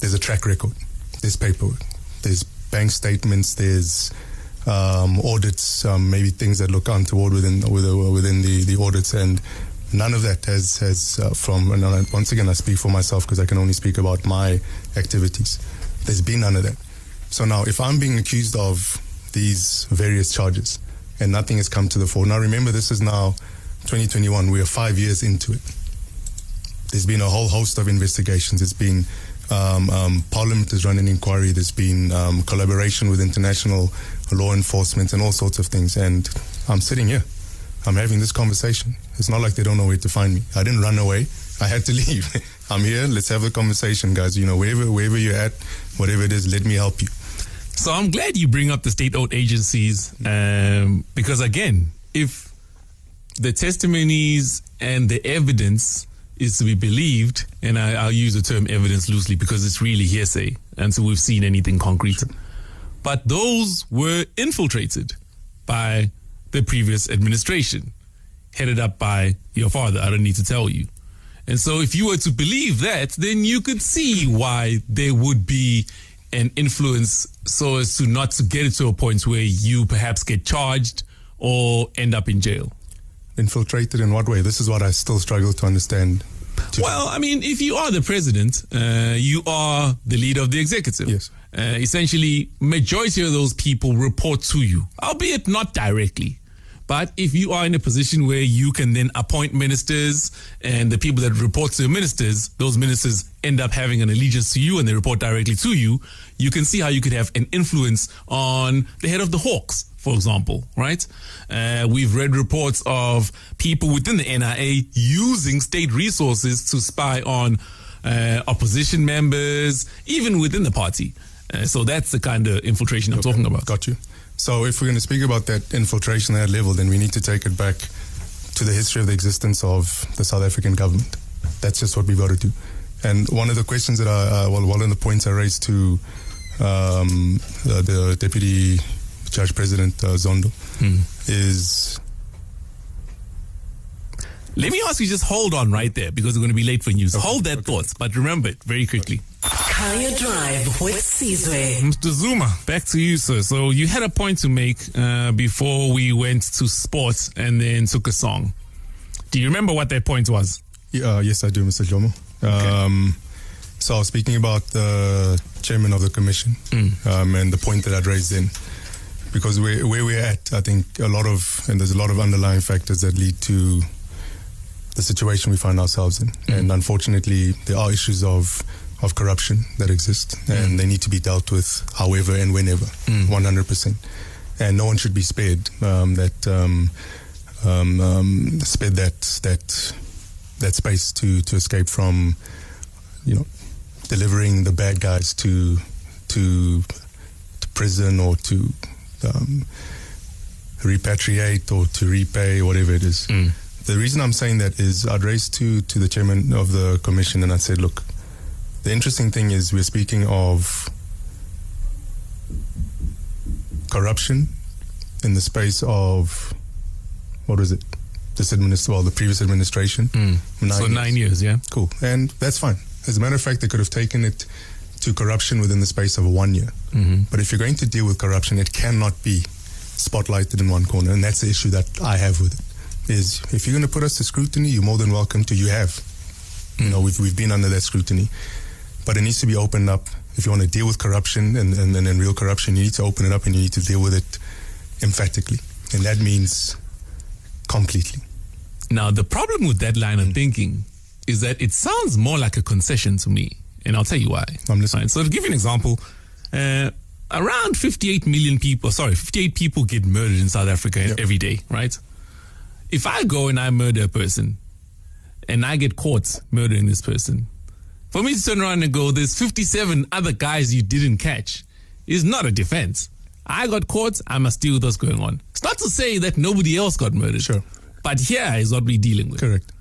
there's a track record, there's paperwork, there's bank statements, there's um, audits, um, maybe things that look untoward within within, within the, the audits, and none of that has has uh, from. And once again, I speak for myself because I can only speak about my activities. There's been none of that. So now, if I'm being accused of these various charges and nothing has come to the fore, now remember this is now 2021. We are five years into it. There's been a whole host of investigations. It's been um, um, Parliament has run an inquiry. There's been um, collaboration with international law enforcement and all sorts of things. And I'm sitting here. I'm having this conversation. It's not like they don't know where to find me. I didn't run away. I had to leave. I'm here. Let's have a conversation, guys. You know, wherever wherever you're at, whatever it is, let me help you. So I'm glad you bring up the state-owned agencies um, because again, if the testimonies and the evidence is to be believed, and I, I'll use the term evidence loosely because it's really hearsay until we've seen anything concrete. But those were infiltrated by the previous administration, headed up by your father. I don't need to tell you. And so, if you were to believe that, then you could see why there would be an influence so as to not to get it to a point where you perhaps get charged or end up in jail. Infiltrated in what way? This is what I still struggle to understand. Well, I mean, if you are the president, uh, you are the leader of the executive. Yes. Uh, essentially, majority of those people report to you, albeit not directly. But if you are in a position where you can then appoint ministers and the people that report to the ministers, those ministers end up having an allegiance to you and they report directly to you, you can see how you could have an influence on the head of the Hawks, for example, right? Uh, we've read reports of people within the NIA using state resources to spy on uh, opposition members, even within the party. Uh, so that's the kind of infiltration I'm talking about. Got you. So if we're going to speak about that infiltration at that level, then we need to take it back to the history of the existence of the South African government. That's just what we've got to do. And one of the questions that I, uh, well, one of the points I raised to um, the, the Deputy Judge President uh, Zondo is Let me ask you, just hold on right there because we're going to be late for news. hold that thought, but remember it very quickly. Kaya Drive with Sizwe. Mr. Zuma, back to you, sir. So you had a point to make uh, before we went to sports and then took a song. Do you remember what that point was? Uh, yes, I do, Mr. Dhlomo. Um, so I was speaking about the chairman of the commission um, and the point that I'd raised then. Because where, where we're at, I think a lot of, and there's a lot of underlying factors that lead to the situation we find ourselves in. And unfortunately, there are issues of, of corruption that exist, and they need to be dealt with however and whenever, 100%. And no one should be spared um, that um, um, um, spared that that that space to to escape from, you know, delivering the bad guys to to, to prison or to um, repatriate or to repay whatever it is. The reason I'm saying that is I'd raised to to the chairman of the commission and I said, look, the interesting thing is we're speaking of corruption in the space of what was it? This administration, well, the previous administration. Hmm. so years. nine years, yeah. Cool. And that's fine. As a matter of fact, they could have taken it to corruption within the space of one year. Mm-hmm. But if you're going to deal with corruption, it cannot be spotlighted in one corner. And that's the issue that I have with it. Is if you're going to put us to scrutiny, you're more than welcome to. You have. You know, we've, we've been under that scrutiny. But it needs to be opened up. If you want to deal with corruption and, and, and, and real corruption, you need to open it up and you need to deal with it emphatically. And that means completely. Now, the problem with that line of thinking is that it sounds more like a concession to me. And I'll tell you why. I'm listening. Right, so, to give you an example, uh, around 58 million people, sorry, 58 people get murdered in South Africa Yep. every day, right? If I go and I murder a person and I get caught murdering this person, for me to turn around and go, there's 57 other guys you didn't catch, is not a defense. I got caught, I must deal with what's going on. It's not to say that nobody else got murdered. Sure. But here is what we're dealing with. Correct.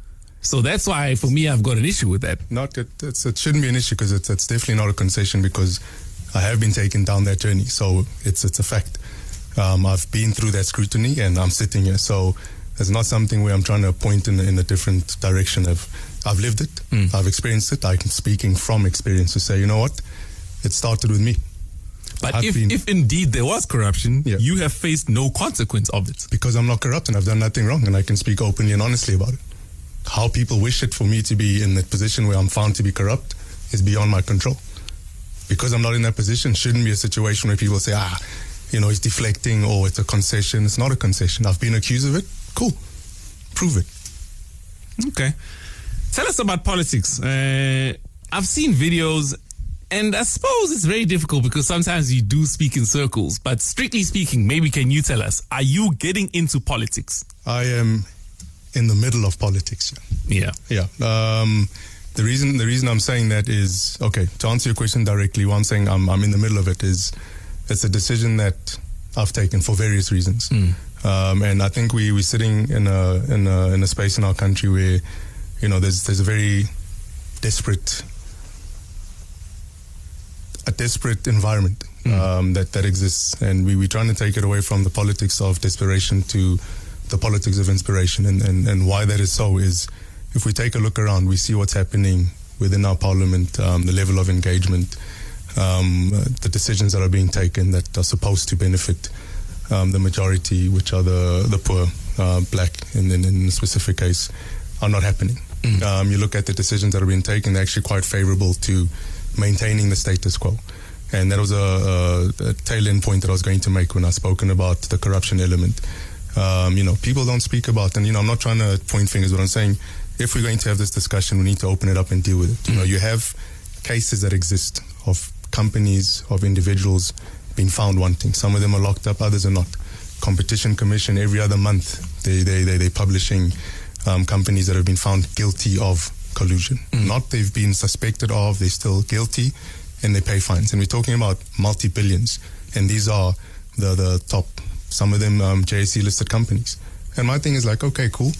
So that's why, for me, I've got an issue with that. Not it, it's, it shouldn't be an issue because it's, it's definitely not a concession because I have been taken down that journey. So it's it's a fact. Um, I've been through that scrutiny and I'm sitting here. So it's not something where I'm trying to point in, in a different direction. I've I've lived it. I've experienced it. I'm speaking from experience to say, you know what, it started with me But I've if, been- if indeed there was corruption, Yeah. you have faced no consequence of it. because I'm not corrupt and I've done nothing wrong and I can speak openly and honestly about it. How people wish it for me to be in the position where I'm found to be corrupt is beyond my control. Because I'm not in that position, shouldn't be a situation where people say, ah, you know, it's deflecting or it's a concession. It's not a concession. I've been accused of it. Cool. Prove it. Okay. Tell us about politics. Uh, I've seen videos, and I suppose it's very difficult because sometimes you do speak in circles. But strictly speaking, maybe can you tell us, are you getting into politics? I am in the middle of politics. Yeah. Yeah. Um, the reason the reason I'm saying that is okay. To answer your question directly, I'm saying I'm I'm in the middle of it is it's a decision that I've taken for various reasons, um, and I think we we're sitting in a in a in a space in our country where you know there's there's a very desperate a desperate environment um, that that exists, and we we're trying to take it away from the politics of desperation to the politics of inspiration, and and, and why that is so is if we take a look around, we see what's happening within our parliament, um, the level of engagement, um, the decisions that are being taken that are supposed to benefit um, the majority, which are the the poor, uh, black, in, in in a specific case, are not happening. Um, you look at the decisions that are being taken; they're actually quite favourable to maintaining the status quo. And that was a, a, a tail end point that I was going to make when I spoken about the corruption element. Um, you know, people don't speak about, and you know, I'm not trying to point fingers, but I'm saying if we're going to have this discussion, we need to open it up and deal with it. You know, you have cases that exist of companies, of individuals being found wanting. Some of them are locked up, others are not. Competition Commission every other month they they they they publishing um, companies that have been found guilty of collusion. Not they've been suspected of, they're still guilty, and they pay fines. And we're talking about multi billions, and these are the the top. Some of them um, JSE listed companies. And my thing is like, okay, cool.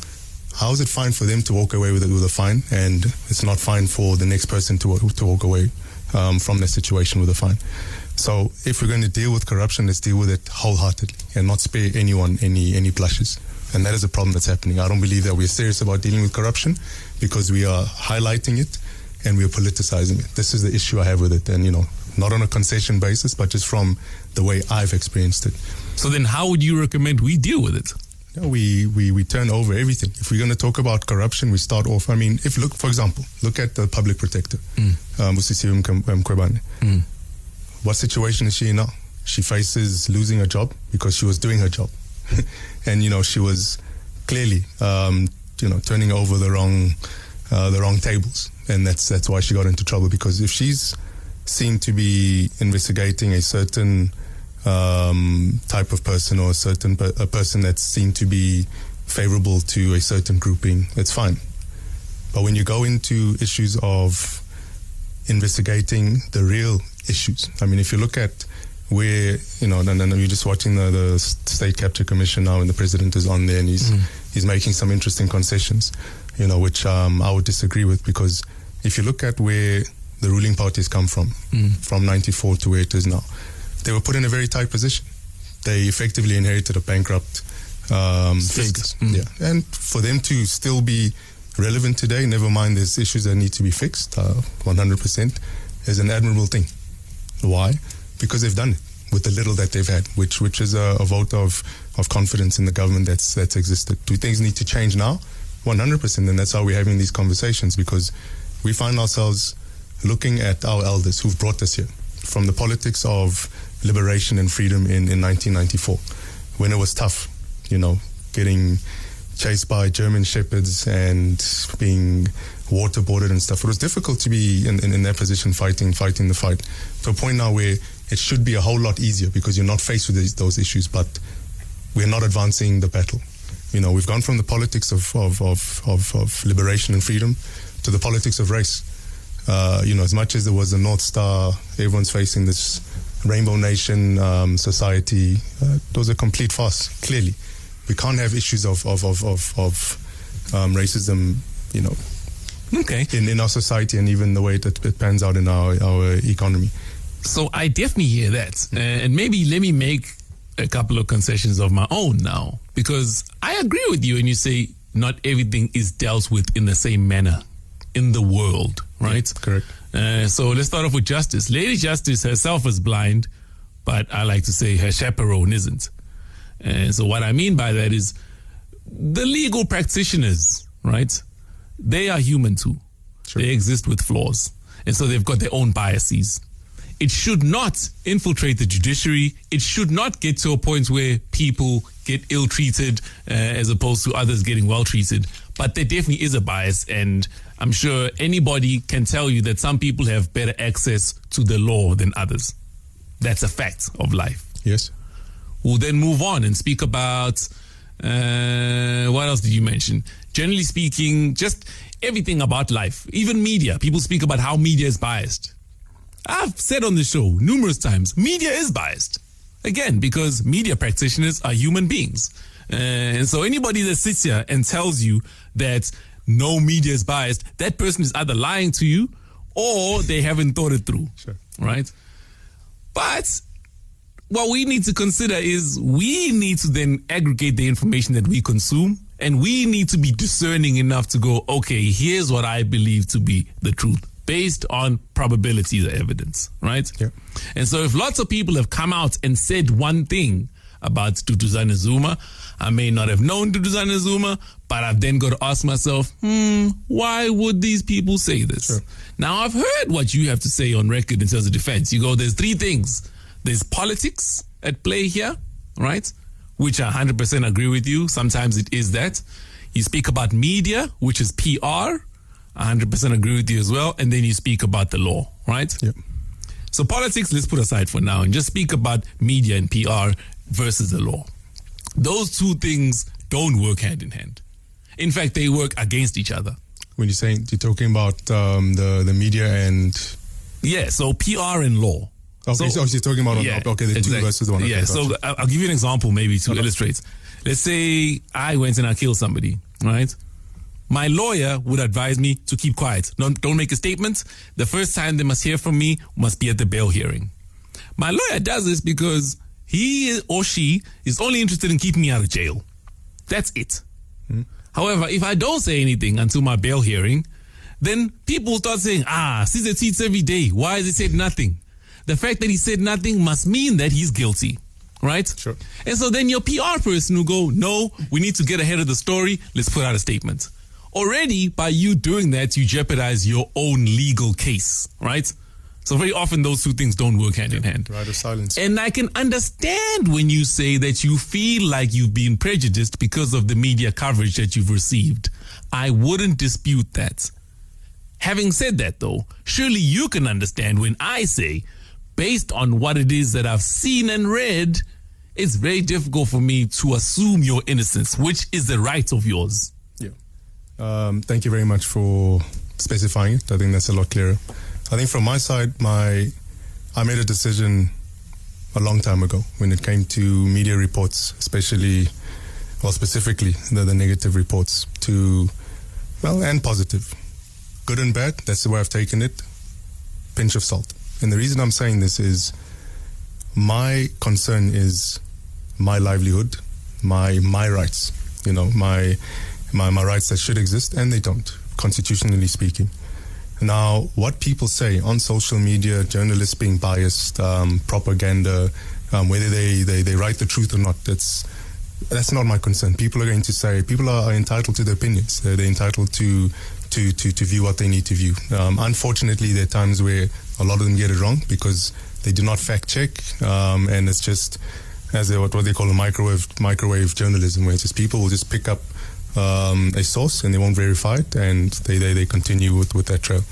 How is it fine for them to walk away with it with a fine, and it's not fine for the next person to to walk away um, from their situation with a fine? So if we're going to deal with corruption, let's deal with it wholeheartedly and not spare anyone any any blushes. And that is a problem that's happening. I don't believe that we're serious about dealing with corruption because we are highlighting it and we are politicizing it. This is the issue I have with it, and you know, not on a concession basis, but just from the way I've experienced it. So then, how would you recommend we deal with it? We, we, we turn over everything. If we're going to talk about corruption, we start off. I mean, if look, for example, look at the public protector, um, Busisiwe Mk- Mkhwebane. What situation is she in now? She faces losing her job because she was doing her job, and you know she was clearly, um, you know, turning over the wrong, uh, the wrong tables, and that's that's why she got into trouble. Because if she's seen to be investigating a certain um, type of person or a certain per- a person that's seen to be favorable to a certain grouping, it's fine. But when you go into issues of investigating the real issues, I mean, if you look at where you know, and, and you're just watching the, the state capture commission now, and the president is on there, and he's he's making some interesting concessions, you know, which um, I would disagree with because if you look at where the ruling parties come from, from '94 to where it is now, they were put in a very tight position. They effectively inherited a bankrupt um, state. Yeah, and for them to still be relevant today, never mind there's issues that need to be fixed, uh, 100%, is an admirable thing. Why? Because they've done it with the little that they've had, which which is a, a vote of, of confidence in the government that's that's existed. Do things need to change now? 100%, and that's how we're having these conversations because we find ourselves looking at our elders who've brought us here from the politics of liberation and freedom in, in 1994 when it was tough, you know, getting chased by German shepherds and being waterboarded and stuff. It was difficult to be in, in, in that position fighting, fighting the fight to a point now where it should be a whole lot easier because you're not faced with these, those issues, but we're not advancing the battle. You know, we've gone from the politics of, of, of, of, of liberation and freedom to the politics of race. Uh, you know, as much as there was a North Star, everyone's facing this Rainbow Nation um, society. Uh, it was a complete farce, clearly. We can't have issues of, of, of, of, of um, racism, you know, Okay. in, in our society and even the way that it pans out in our, our economy. So I definitely hear that. Uh, and maybe let me make a couple of concessions of my own now. Because I agree with you and you say not everything is dealt with in the same manner in the world, right? correct. Uh, so let's start off with Justice. Lady Justice herself is blind, but I like to say her chaperone isn't. Uh, so what I mean by that is the legal practitioners, right? They are human too. They exist with flaws. And so they've got their own biases. It should not infiltrate the judiciary. It should not get to a point where people get ill treated uh, as opposed to others getting well treated. But there definitely is a bias. And I'm sure anybody can tell you that some people have better access to the law than others. That's a fact of life. Yes. We'll then move on and speak about Uh, what else did you mention? Generally speaking, just everything about life, even media. People speak about how media is biased. I've said on the show numerous times, media is biased. Again, because media practitioners are human beings. Uh, and so anybody that sits here and tells you that no media is biased, that person is either lying to you or they haven't thought it through. Sure. Right? But what we need to consider is we need to then aggregate the information that we consume and we need to be discerning enough to go, okay, here's what I believe to be the truth based on probability of evidence, right? Yeah. And so if lots of people have come out and said one thing about Duduzane Zuma, I may not have known Duduzane Zuma, but I've then got to ask myself, hmm, why would these people say this? Sure. Now I've heard what you have to say on record in terms of defense. You go, there's three things. There's politics at play here, right? Which I 100% agree with you. Sometimes it is that. You speak about media, which is PR. I 100% agree with you as well. And then you speak about the law, right? Yep. So politics, let's put aside for now and just speak about media and PR versus the law. Those two things don't work hand in hand. In fact, they work against each other. When you're saying you're talking about um, the the media and Yeah, so PR and law. Okay, so, you're talking about Yeah, okay the exactly. two versus one. Okay, yeah, so. I'll give you an example maybe to illustrate. Let's say I went and I killed somebody, right? My lawyer would advise me to keep quiet. Don't, don't make a statement. The first time they must hear from me must be at the bail hearing. My lawyer does this because he or she is only interested in keeping me out of jail. That's it. However, if I don't say anything until my bail hearing, then people start saying, ah, see the tweets every day. Why has he said nothing? The fact that he said nothing must mean that he's guilty, right? Sure. And so then your PR person will go, no, we need to get ahead of the story. Let's put out a statement. Already, by you doing that, you jeopardize your own legal case, right? So very often those two things don't work hand in hand. right of silence. And I can understand when you say that you feel like you've been prejudiced because of the media coverage that you've received. I wouldn't dispute that. Having said that, though, surely you can understand when I say, based on what it is that I've seen and read, it's very difficult for me to assume your innocence, which is the right of yours. Yeah. Um, thank you very much for specifying it. I think that's a lot clearer. I think from my side, my I made a decision a long time ago when it came to media reports, especially, well, specifically the, the negative reports to, well, and positive, good and bad. That's the way I've taken it. Pinch of salt. And the reason I'm saying this is my concern is my livelihood, my my rights. You know, my my my rights that should exist and they don't, constitutionally speaking. Now, what people say on social media, journalists being biased, um, propaganda, um, whether they, they, they write the truth or not, that's that's not my concern. People are going to say people are, entitled to their opinions. They're, they're entitled to, to to to view what they need to view. Um, unfortunately, there are times where a lot of them get it wrong because they do not fact check, um, and it's just as what, what they call a microwave microwave journalism, where it's just people will just pick up um, a source and they won't verify it, and they, they, they continue with, with that trail.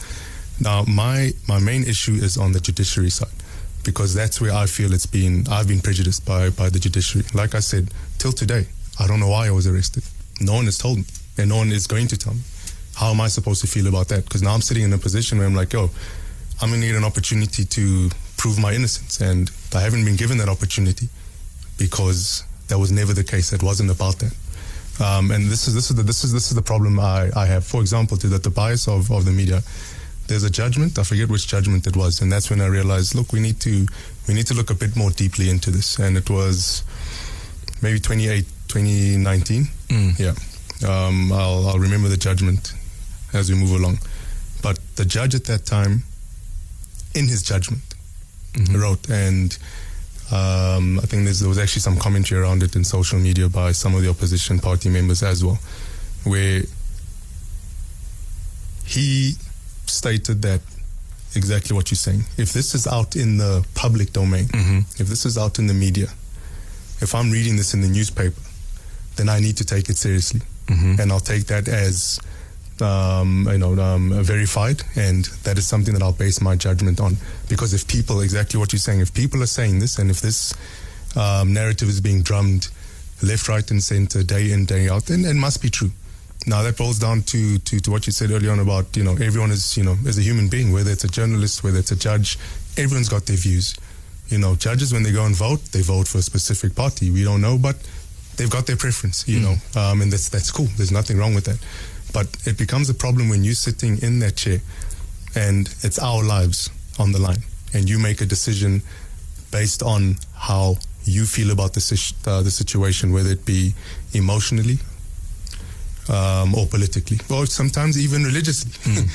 Now, my my main issue is on the judiciary side because that's where I feel it's been I've been prejudiced by by the judiciary. Like I said, till today, I don't know why I was arrested. No one has told me, and no one is going to tell me. How am I supposed to feel about that? Because now I'm sitting in a position where I'm like, yo, I'm gonna need an opportunity to prove my innocence, and I haven't been given that opportunity because that was never the case. It wasn't about that. Um, and this is this is the this is this is the problem I, I have. For example, to that the bias of, of the media. There's a judgment. I forget which judgment it was, and that's when I realized, look, we need to we need to look a bit more deeply into this. And it was maybe 28, 2019. Yeah, um, I'll I'll remember the judgment as we move along. But the judge at that time, in his judgment, mm-hmm. wrote and. Um, I think there was actually some commentary around it in social media by some of the opposition party members as well, where he stated that exactly what you're saying. If this is out in the public domain, mm-hmm. if this is out in the media, if I'm reading this in the newspaper, then I need to take it seriously, mm-hmm. and I'll take that as um, you know um, verified, and that is something that I'll base my judgment on. Because if people, exactly what you're saying, if people are saying this, and if this um, narrative is being drummed left, right, and center, day in, day out, then it must be true. Now that boils down to, to, to what you said earlier on about you know everyone is you know is a human being, whether it's a journalist, whether it's a judge, everyone's got their views. You know, judges when they go and vote, they vote for a specific party. We don't know, but they've got their preference. You know, um, and that's that's cool. There's nothing wrong with that. But it becomes a problem when you're sitting in that chair, and it's our lives on the line, and you make a decision based on how you feel about the, uh, the situation, whether it be emotionally um, or politically, or sometimes even religiously.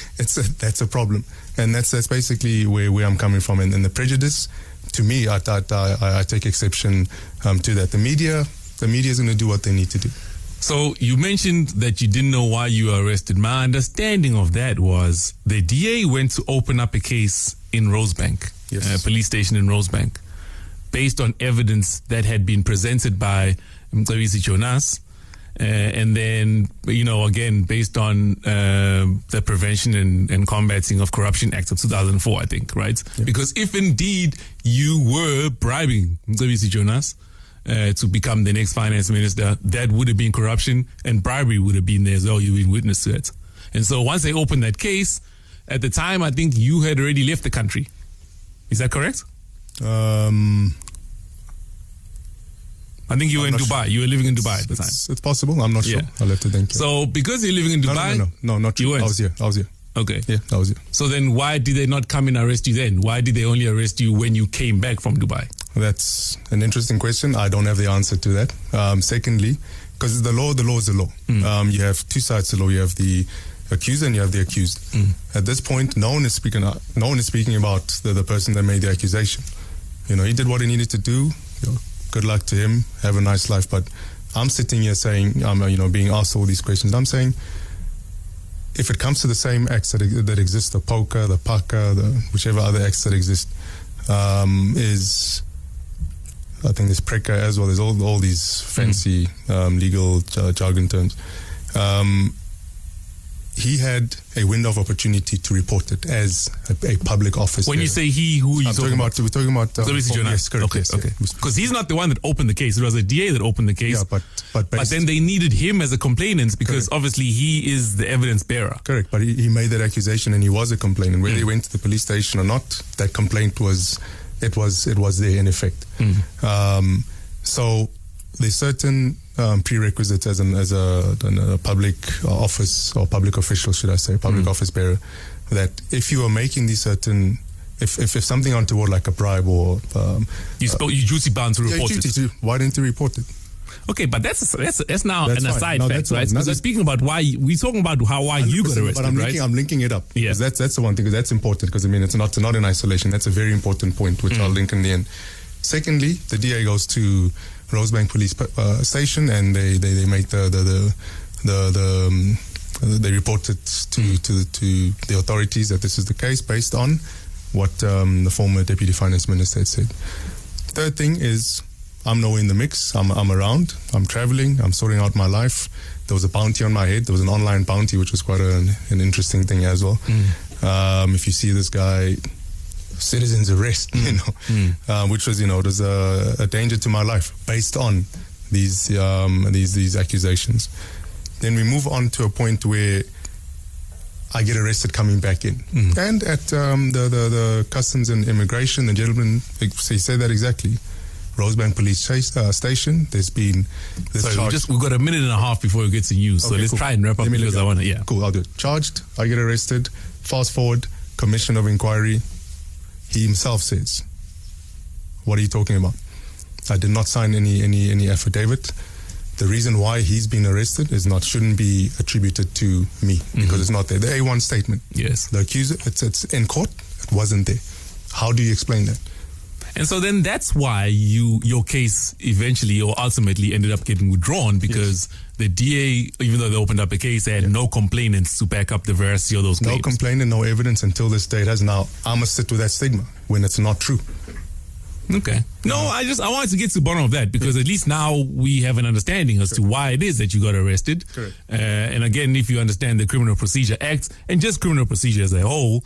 it's a, that's a problem, and that's that's basically where, where I'm coming from. And, and the prejudice, to me, I I, I, I take exception um, to that. The media, the media is going to do what they need to do. So you mentioned that you didn't know why you were arrested. My understanding of that was the DA went to open up a case in Rosebank, Yes. a police station in Rosebank, based on evidence that had been presented by Mcebisi Jonas. Uh, and then, you know, again, based on uh, the Prevention and, and Combating of Corruption Act of 2004, I think, right? Because if indeed you were bribing Mcebisi Jonas, uh, to become the next finance minister, that would have been corruption and bribery would have been there as well. You've been witness to it. And so once they opened that case, at the time, I think you had already left the country. Is that correct? Um, I think you were in Dubai. You were living in Dubai at the time. it's, it's possible. I'm not sure. I'll have to think. So because you're living in Dubai, no, no, no, no, not true. You weren't? I was here. I was here. okay. Yeah, I was here. So then why did they not come and arrest you then? Why did they only arrest you when you came back from Dubai? That's an interesting question. I don't have the answer to that. Um, secondly, because the law, the law is the law. Um, you have two sides to the law. You have the accused and you have the accused. At this point, no one is speaking. No one is speaking about the, the person that made the accusation. You know, he did what he needed to do. You know, good luck to him. Have a nice life. But I'm sitting here saying, I'm, you know, being asked all these questions. I'm saying, if it comes to the same acts that, that exist, the POCA, the paka, the whichever other acts that exist, um, is I think there's PRECCA as well. There's all all these fancy um, legal j- jargon terms. Um, he had a window of opportunity to report it as a, a public office. When you say he, who are you I'm talking about, we're talking about. uh, Mcebisi oh, Jonas. Yes, correct. Okay, yes, okay. yeah. Because he's not the one that opened the case. It was a DA that opened the case. Yeah, but but, But then they needed him as a complainant because Correct. obviously he is the evidence bearer. Correct, but he, he made that accusation and he was a complainant. Whether he went to the police station or not, that complaint was it was it was there in effect. Um, so there's certain um, prerequisites as an as a, a public office or public official, should I say, public office bearer, that if you are making these certain if, if, if something untoward like a bribe or um, You spoke, you duty bound to yeah, report duty it. to- why didn't you report it? Okay, but that's that's that's now That's an fine. aside No, fact, right? Because we're speaking about why we're talking about how why you got 100%, arrested, But I'm right? linking, I'm linking it up. Yeah. That's that's the one thing. Because that's important. Because I mean, it's not not in isolation. That's a very important point, which Mm. I'll link in the end. Secondly, the DA goes to Rosebank Police uh, Station and they, they, they make the the the, the, the um, they report it to, Mm. to to the authorities that this is the case based on what um, the former deputy finance minister had said. Third thing is I'm nowhere in the mix. I'm, I'm around. I'm traveling. I'm sorting out my life. There was a bounty on my head. There was an online bounty, which was quite an, an interesting thing as well. Um, if you see this guy, citizens arrest, you know, uh, which was, you know, there's a, a danger to my life based on these um, these these accusations. Then we move on to a point where I get arrested coming back in. And at um, the, the, the customs and immigration, the gentleman, he said that exactly. Rosebank Police chase, uh, Station, there's been this So charge. just we've got a minute and a half before we get to news. so Okay, let's cool. try and wrap up because I want to. Yeah. Cool, I'll do it. Charged, I get arrested. Fast forward, commission of inquiry. He himself says, "What are you talking about? I did not sign any any any affidavit. The reason why he's been arrested is not shouldn't be attributed to me because it's not there. The A1 statement. Yes. The accuser, it's it's in court. It wasn't there. How do you explain that? And so then that's why you your case eventually or ultimately ended up getting withdrawn because the DA, even though they opened up a case, they had no complainants to back up the veracity of those No claims. complaint and no evidence until this day. It has now. I must sit with that stigma when it's not true. Okay. No, I just I wanted to get to the bottom of that because at least now we have an understanding as to why it is that you got arrested. Correct. Uh, and again, if you understand the Criminal Procedure Act and just criminal procedure as a whole,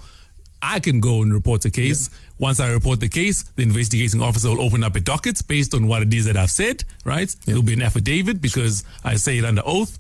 I can go and report a case. Once I report the case, the investigating officer will open up a docket based on what it is that I've said, right? There'll be an affidavit because I say it under oath.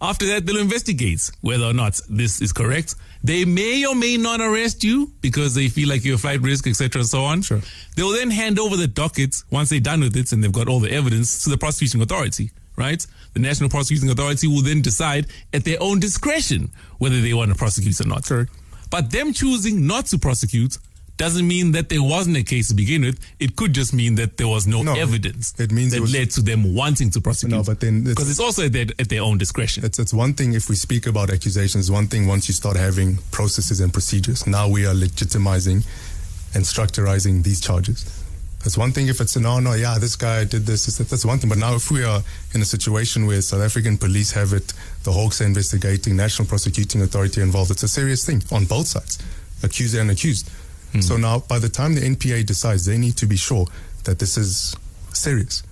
After that, they'll investigate whether or not this is correct. They may or may not arrest you because they feel like you're a flight risk, etc., and so on. Sure. They will then hand over the docket once they're done with it and they've got all the evidence to the prosecuting authority, right? The National Prosecuting Authority will then decide at their own discretion whether they want to prosecute or not. Correct. But them choosing not to prosecute doesn't mean that there wasn't a case to begin with. It could just mean that there was no, No, evidence it means that it was- led to them wanting to prosecute. No, but then because it's also at their, at their own discretion. It's it's one thing if we speak about accusations. One thing once you start having processes and procedures. Now we are legitimizing and structurizing these charges. That's one thing if it's no, no, yeah, this guy did this. this, That's one thing. But now if we are in a situation where South African police have it, the Hawks are investigating, National Prosecuting Authority involved, it's a serious thing on both sides, accuser and accused. So now by the time the NPA decides, they need to be sure that this is serious.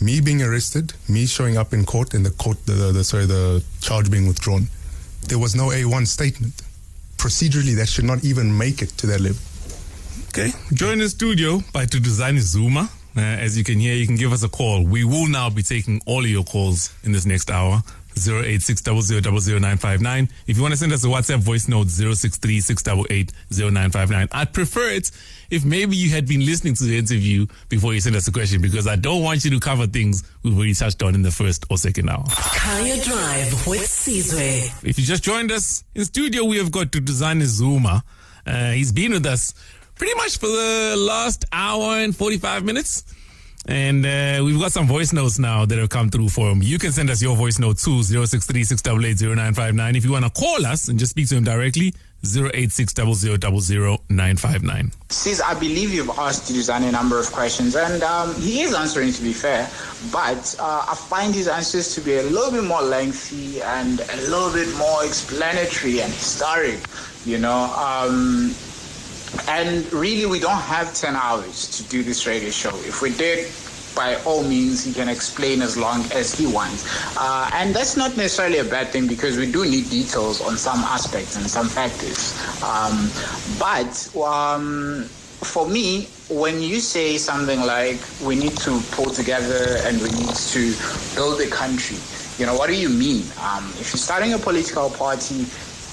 Me being arrested, me showing up in court, and the court, the, the, the sorry, the charge being withdrawn, there was no A1 statement. Procedurally, that should not even make it to that level. Okay. Join the studio by Duduzane Zuma. Uh, as you can hear, you can give us a call. We will now be taking all of your calls in this next hour. 086 If you want to send us a WhatsApp voice note, 063 I'd prefer it if maybe you had been listening to the interview before you send us a question because I don't want you to cover things we've already touched on in the first or second hour. Kaya Drive with Sizwe. If you just joined us in studio, we have got Duduzane Zuma. Uh, he's been with us pretty much for the last hour and 45 minutes. And uh, we've got some voice notes now that have come through for him. You can send us your voice note to 063 If you want to call us and just speak to him directly, 086 Sis, I believe you've asked Dusan a number of questions, and um, he is answering to be fair, but uh, I find his answers to be a little bit more lengthy and a little bit more explanatory and historic, you know. Um, and really, we don't have 10 hours to do this radio show. If we did, by all means, he can explain as long as he wants. Uh, and that's not necessarily a bad thing because we do need details on some aspects and some factors. Um, but um, for me, when you say something like we need to pull together and we need to build a country, you know, what do you mean? Um, if you're starting a political party,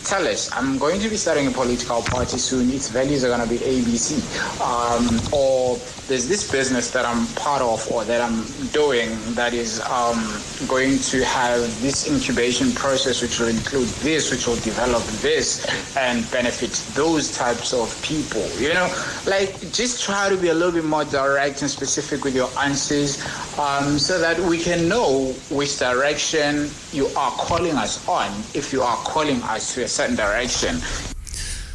tell us, I'm going to be starting a political party soon. Its values are going to be ABC. Um, or there's this business that I'm part of or that I'm doing that is um, going to have this incubation process, which will include this, which will develop this and benefit those types of people. You know, like just try to be a little bit more direct and specific with your answers um, so that we can know which direction you are calling us on if you are calling us to a certain direction.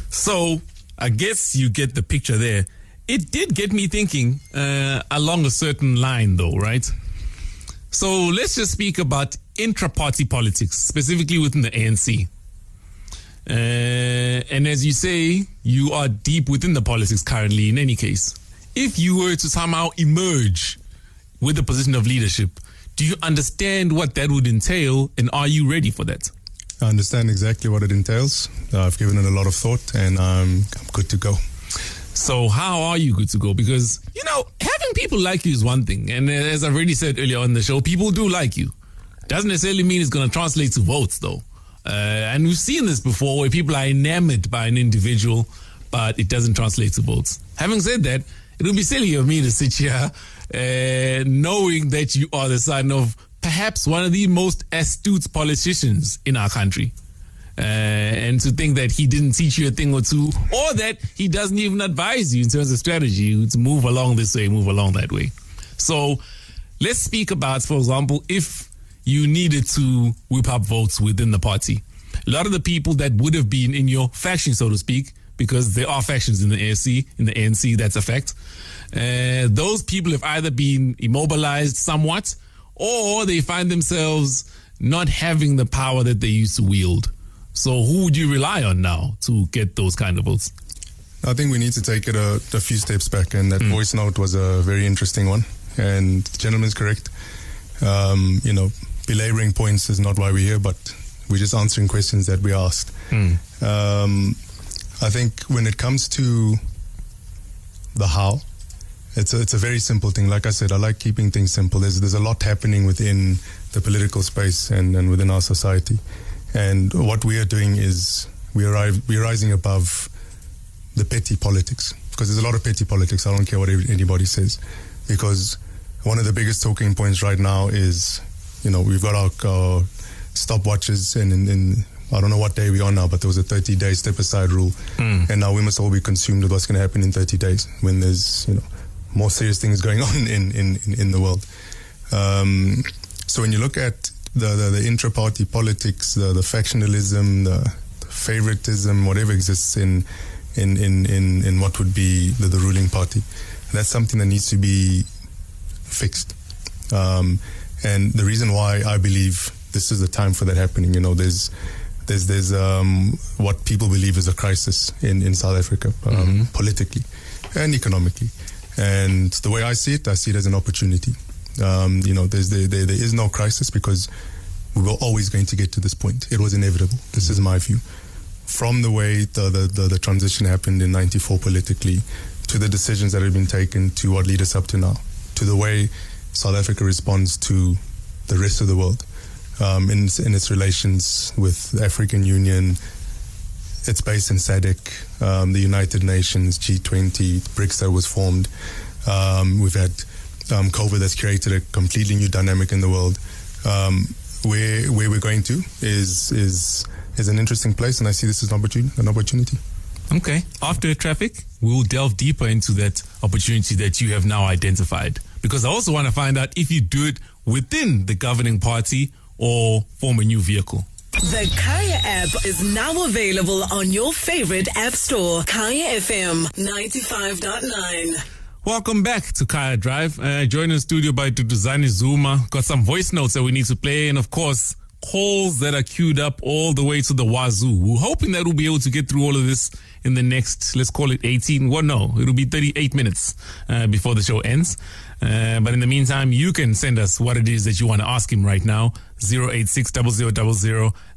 So I guess you get the picture there. It did get me thinking uh, along a certain line, though, right? So let's just speak about intra-party politics, specifically within the ANC. Uh, and as you say, you are deep within the politics currently. In any case, if you were to somehow emerge with a position of leadership, do you understand what that would entail, and are you ready for that? I understand exactly what it entails. Uh, I've given it a lot of thought, and I'm, good to go. So how are you good to go? Because you know, having people like you is one thing, and as I've already said earlier on the show, people do like you. Doesn't necessarily mean it's going to translate to votes, though. Uh, and we've seen this before, where people are enamored by an individual, but it doesn't translate to votes. Having said that, it would be silly of me to sit here uh, knowing that you are the son of perhaps one of the most astute politicians in our country. Uh, and to think that he didn't teach you a thing or two, or that he doesn't even advise you in terms of strategy to move along this way, move along that way. So let's speak about, for example, if you needed to whip up votes within the party. A lot of the people that would have been in your faction, so to speak, because there are factions in the ANC, in the ANC, that's a fact. Uh, those people have either been immobilized somewhat, or they find themselves not having the power that they used to wield. So who would you rely on now to get those kind of votes? I think we need to take it a, a few steps back, and that voice note was a very interesting one. And the gentleman's correct. Um, you know, belaboring points is not why we're here, but we're just answering questions that we asked. Um, I think when it comes to the how, it's a, it's a very simple thing. Like I said, I like keeping things simple. There's there's a lot happening within the political space and, and within our society, and what we are doing is we arrive we're rising above the petty politics because there's a lot of petty politics. I don't care what anybody says, because one of the biggest talking points right now is, you know, we've got our, our stopwatches and in, in, I don't know what day we are now, but there was a 30 day step aside rule. Hmm. And now we must all be consumed with what's going to happen in 30 days when there's, you know, more serious things going on in, in, in, the world. Um, so when you look at the, the, the intra party politics, the, the factionalism, the favoritism, whatever exists in, in, in, in, in what would be the, the ruling party, that's something that needs to be fixed. Um, and the reason why I believe this is the time for that happening, you know, there's there's there's um, what people believe is a crisis in, in South Africa, um, politically and economically. And the way I see it, I see it as an opportunity. Um, you know, there's there, there, there is no crisis because we were always going to get to this point. It was inevitable. This is my view. From the way the, the, the, the transition happened in 94 politically, to the decisions that have been taken, to what lead us up to now, to the way South Africa responds to the rest of the world um, in, in its relations with the African Union, it's based in SADC, um, the United Nations, G20, BRICS that was formed. Um, we've had um, COVID that's created a completely new dynamic in the world. Um, where where we're going to is is is an interesting place, and I see this as an opportunity. An opportunity. Okay. After traffic, we'll delve deeper into that opportunity that you have now identified. Because I also want to find out if you do it within the governing party or form a new vehicle. The Kaya app is now available on your favorite app store. Kaya FM 95.9. Welcome back to Kaya Drive. Uh, joined in studio by Duduzane Zuma. Got some voice notes that we need to play, and of course, calls that are queued up all the way to the wazoo. We're hoping that we'll be able to get through all of this in the next, let's call it 18. Well, no, it'll be 38 minutes uh, before the show ends. Uh, but in the meantime, you can send us what it is that you want to ask him right now. 086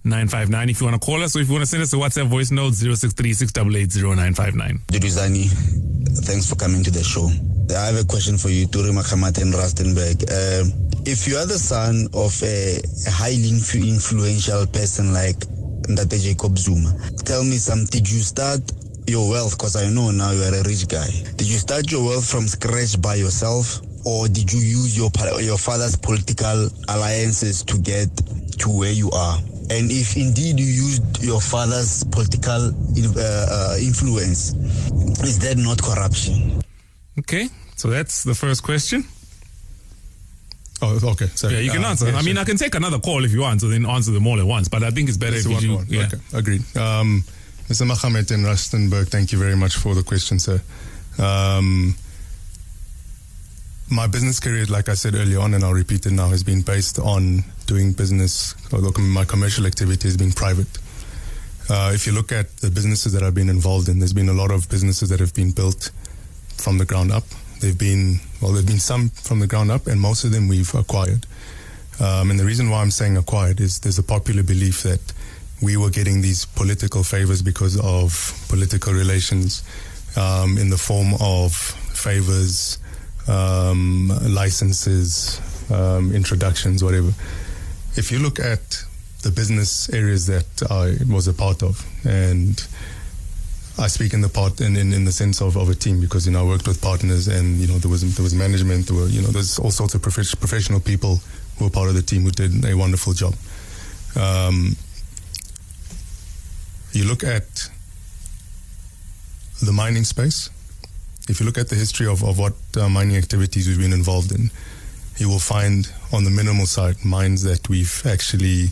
959 If you want to call us or if you want to send us a WhatsApp voice note, 063 0959 Duduzane, thanks for coming to the show. I have a question for you, Turi Makamat and Rustenburg. Uh, if you are the son of a, highly influ- influential person like Ntate Jacob Zuma, tell me some, did you start your wealth, because I know now you are a rich guy, did you start your wealth from scratch by yourself? Or did you use your your father's political alliances to get to where you are? And if indeed you used your father's political uh, uh, influence, is that not corruption? Okay, so that's the first question. Oh, okay. Sorry. Yeah, you can Uh, answer. yeah, I mean, sure. I can take another call if you want, so then answer them all at once. But I think it's better That's if the you one one. Yeah. Okay, agreed. Um, Mr. Mohammed and Rustenburg, thank you very much for the question, sir. Um, my business career, like I said earlier on, and I'll repeat it now, has been based on doing business, my commercial activity has been private. Uh, if you look at the businesses that I've been involved in, there's been a lot of businesses that have been built from the ground up. They've been, well, there've been some from the ground up, and most of them we've acquired. Um, and the reason why I'm saying acquired is there's a popular belief that we were getting these political favors because of political relations um, in the form of favors, um, licenses, um, introductions, whatever. If you look at the business areas that I was a part of, and I speak in the part in, in, in the sense of, of a team because you know I worked with partners and you know there was there was management there were you know there's all sorts of prof- professional people who were part of the team who did a wonderful job. Um, you look at the mining space. If you look at the history of, of what uh, mining activities we've been involved in, you will find on the minimal side mines that we've actually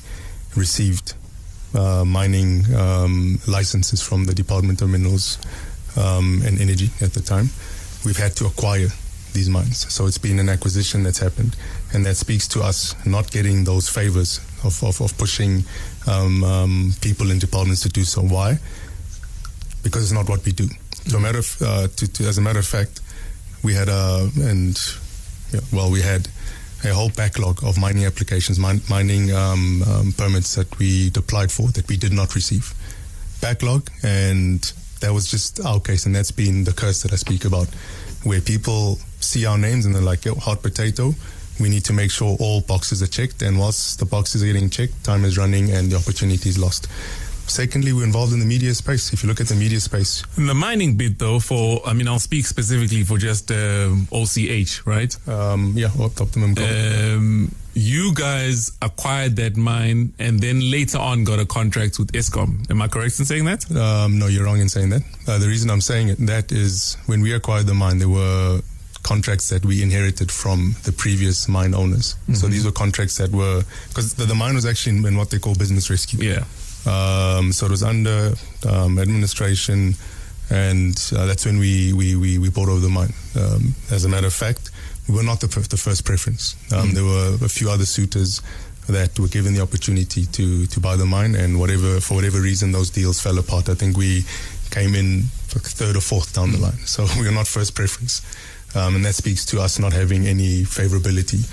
received uh, mining um, licenses from the Department of Minerals um, and Energy at the time. We've had to acquire these mines. So it's been an acquisition that's happened. And that speaks to us not getting those favors of, of, of pushing um, um, people in departments to do so. Why? Because it's not what we do. So, matter of, uh, to, to, as a matter of fact, we had a, and yeah, well, we had a whole backlog of mining applications, min- mining um, um, permits that we applied for that we did not receive. Backlog, and that was just our case, and that's been the curse that I speak about, where people see our names and they're like, "Yo, hot potato." We need to make sure all boxes are checked, and whilst the boxes are getting checked, time is running and the opportunity is lost. Secondly, we're involved in the media space. If you look at the media space, In the mining bit, though, for I mean, I'll speak specifically for just um, OCH, right? um, yeah, Optimum Coal. Um, you guys acquired that mine and then later on got a contract with Eskom. Am I correct in saying that? Um, no, you're wrong in saying that. Uh, the reason I'm saying it, that is when we acquired the mine, there were contracts that we inherited from the previous mine owners. So these were contracts that were because the, the mine was actually in, in what they call business rescue. Yeah. Um, so it was under um, administration, and uh, that's when we, we, we, we bought over the mine. Um, as a matter of fact, we were not the, the first preference. Um, There were a few other suitors that were given the opportunity to, to buy the mine, and whatever for whatever reason those deals fell apart. I think we came in like third or fourth down the line, so we are not first preference, um, and that speaks to us not having any favorability.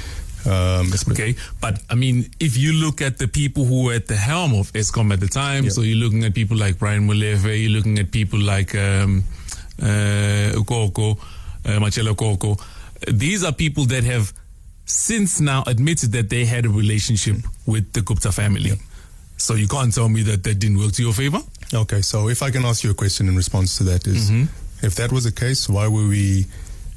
Um, Okay, but I mean, if you look at the people who were at the helm of Eskom at the time, so you're looking at people like Brian Molefe, you're looking at people like um, uh, Ukoko, uh, Matshela Koko. These are people that have since now admitted that they had a relationship with the Gupta family. So you can't tell me that that didn't work to your favor. Okay, so if I can ask you a question in response to that is, if that was the case, why were we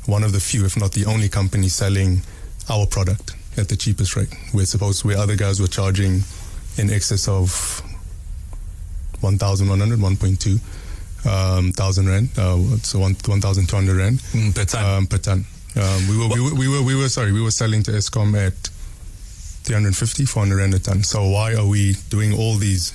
one of the few, if not the only company selling our product at the cheapest rate? We're supposed where other guys were charging in excess of 1,100, 1.2 um, thousand rand, uh, so one 1,200 rand Mm, per ton. um, per ton. Um, we were we were we were we were sorry we were selling to Eskom at 350 400 rand a ton. So why are we doing all these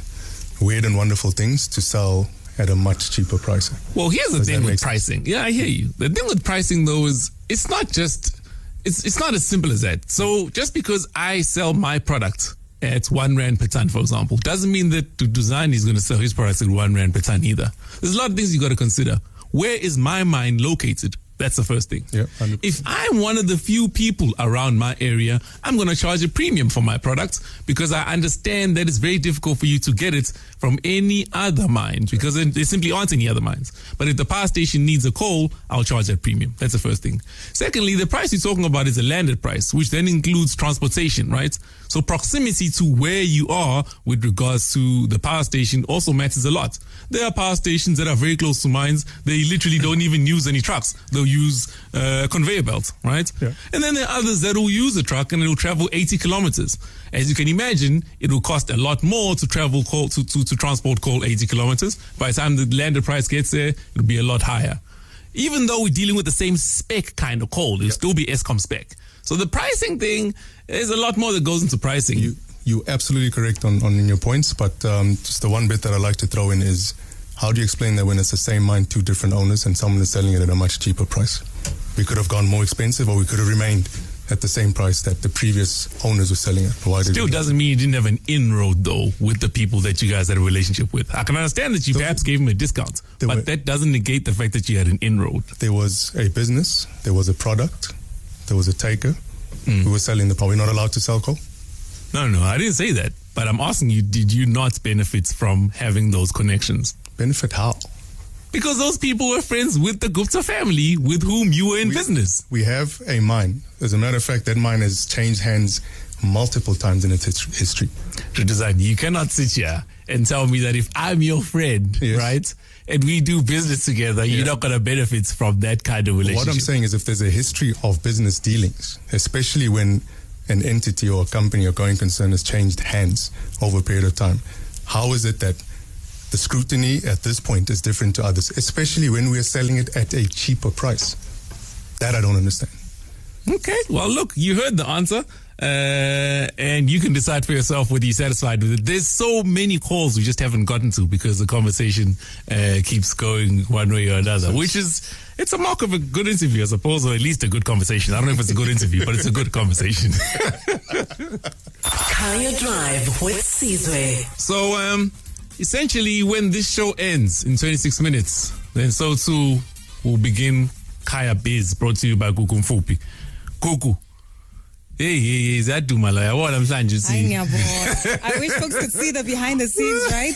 weird and wonderful things to sell at a much cheaper price? Well, here's the Does thing with make sense? pricing. Yeah, I hear you. The thing with pricing though is it's not just it's it's not as simple as that. So just because I sell my product at one rand per ton, for example, doesn't mean that Duduzane is going to sell his products at one rand per ton either. There's a lot of things you got to consider. Where is my mine located? That's the first thing. Yeah, 100%. If I'm one of the few people around my area, I'm going to charge a premium for my product because I understand that it's very difficult for you to get it from any other mine because there there simply aren't any other mines. But if the power station needs a coal, I'll charge that premium. That's the first thing. Secondly, the price you're talking about is a landed price, which then includes transportation, right? So proximity to where you are with regards to the power station also matters a lot. There are power stations that are very close to mines. They literally don't even use any trucks. They'll use uh, conveyor belt, right? Yeah. And then there are others that will use a truck and it will travel 80 kilometers. As you can imagine, it will cost a lot more to travel coal, to, to, to transport coal 80 kilometers. By the time the landed price gets there, it'll be a lot higher. Even though we're dealing with the same spec kind of coal, it'll still be Eskom spec. So the pricing thing, there's a lot more that goes into pricing. You you absolutely correct on, on your points, but um, just the one bit that I like to throw in is how do you explain that when it's the same mine, two different owners, and someone is selling it at a much cheaper price? We could have gone more expensive, or we could have remained at the same price that the previous owners were selling it. Why Still doesn't mean you didn't have an inroad though with the people that you guys had a relationship with. I can understand that you perhaps gave them a discount, but were- that doesn't negate the fact that you had an inroad. There was a business, there was a product, there was a taker Mm. who was selling the. Are we not allowed to sell coal? No, no, I didn't say that. But I'm asking you, did you not benefit from having those connections? Benefit how? Because those people were friends with the Gupta family with whom you were in business. We have a mine. As a matter of fact, that mine has changed hands multiple times in its his- history. Design, you cannot sit here and tell me that if I'm your friend, Yes. right, and we do business together, you're not going to benefit from that kind of relationship. What I'm saying is, if there's a history of business dealings, especially when an entity or a company or going concern has changed hands over a period of time, how is it that the scrutiny at this point is different to others, especially when we are selling it at a cheaper price? That I don't understand. Okay. Well, look, you heard the answer. Uh, and you can decide for yourself whether you're satisfied with it. There's so many calls we just haven't gotten to because the conversation uh, keeps going one way or another, which is it's a mark of a good interview, I suppose, or at least a good conversation. I don't know if it's a good interview, but it's a good conversation. Kaya Drive with Sizwe. so, um, essentially, when this show ends in 26 minutes, then so too will begin Kaya Biz, brought to you by Kuku Mfupi. Kuku, Hey, hey, hey, ziyaduma la yabo namhlanje Hayi, uthi. ngiyabona. I wish folks could see the behind the scenes, right?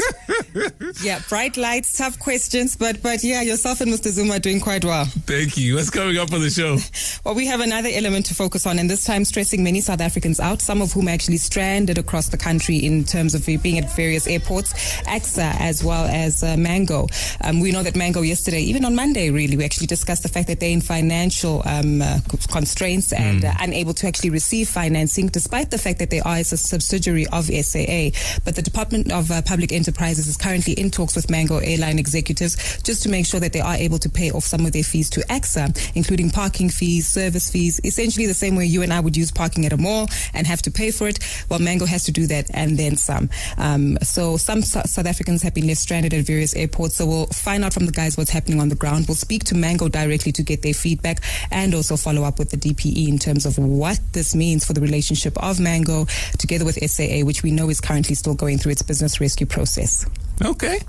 yeah, bright lights, tough questions, but but yeah, yourself and Mr. Zuma are doing quite well. Thank you. What's coming up on the show? Well, we have another element to focus on, and this time stressing many South Africans out, some of whom are actually stranded across the country in terms of being at various airports, ACSA as well as uh, Mango. Um, we know that Mango yesterday, even on Monday, really, we actually discussed the fact that they're in financial um, uh, constraints and uh, unable to actually receive financing, despite the fact that they are a subsidiary of SAA. But the Department of uh, Public Enterprises is currently in talks with Mango airline executives just to make sure that they are able to pay off some of their fees to ACSA, including parking fees, service fees, essentially the same way you and I would use parking at a mall and have to pay for it. Well, Mango has to do that and then some. Um, so some Sou- South Africans have been left stranded at various airports. So we'll find out from the guys what's happening on the ground. We'll speak to Mango directly to get their feedback and also follow up with the DPE in terms of what this means for the relationship of Mango together with SAA, which we know is currently still going through its business rescue process. Okay.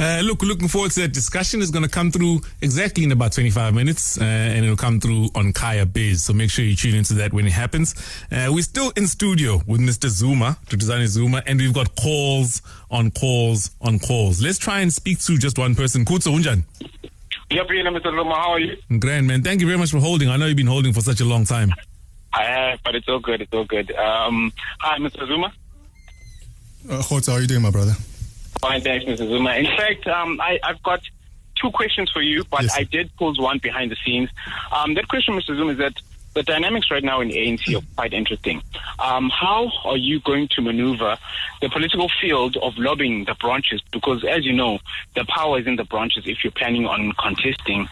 Uh, look, looking forward to that discussion. It's going to come through exactly in about 25 minutes, uh, and it'll come through on Kaya Biz. So make sure you tune into that when it happens. Uh, we're still in studio with Mr. Zuma, Dr. Zuma, and we've got calls on calls on calls. Let's try and speak to just one person. Khotso Unjan. Yep, you know, Mr. Luma, how are you? Grand man. Thank you very much for holding. I know you've been holding for such a long time. I have, but it's all good. It's all good. Um, hi, Mr. Zuma. Uh, how are you doing, my brother? Fine, thanks, Mr. Zuma. In fact, um, I, I've got two questions for you, but Yes. I did pose one behind the scenes. Um, that question, Mr. Zuma, is that the dynamics right now in ANC are quite interesting. Um, how are you going to maneuver the political field of lobbying the branches? Because, as you know, the power is in the branches if you're planning on contesting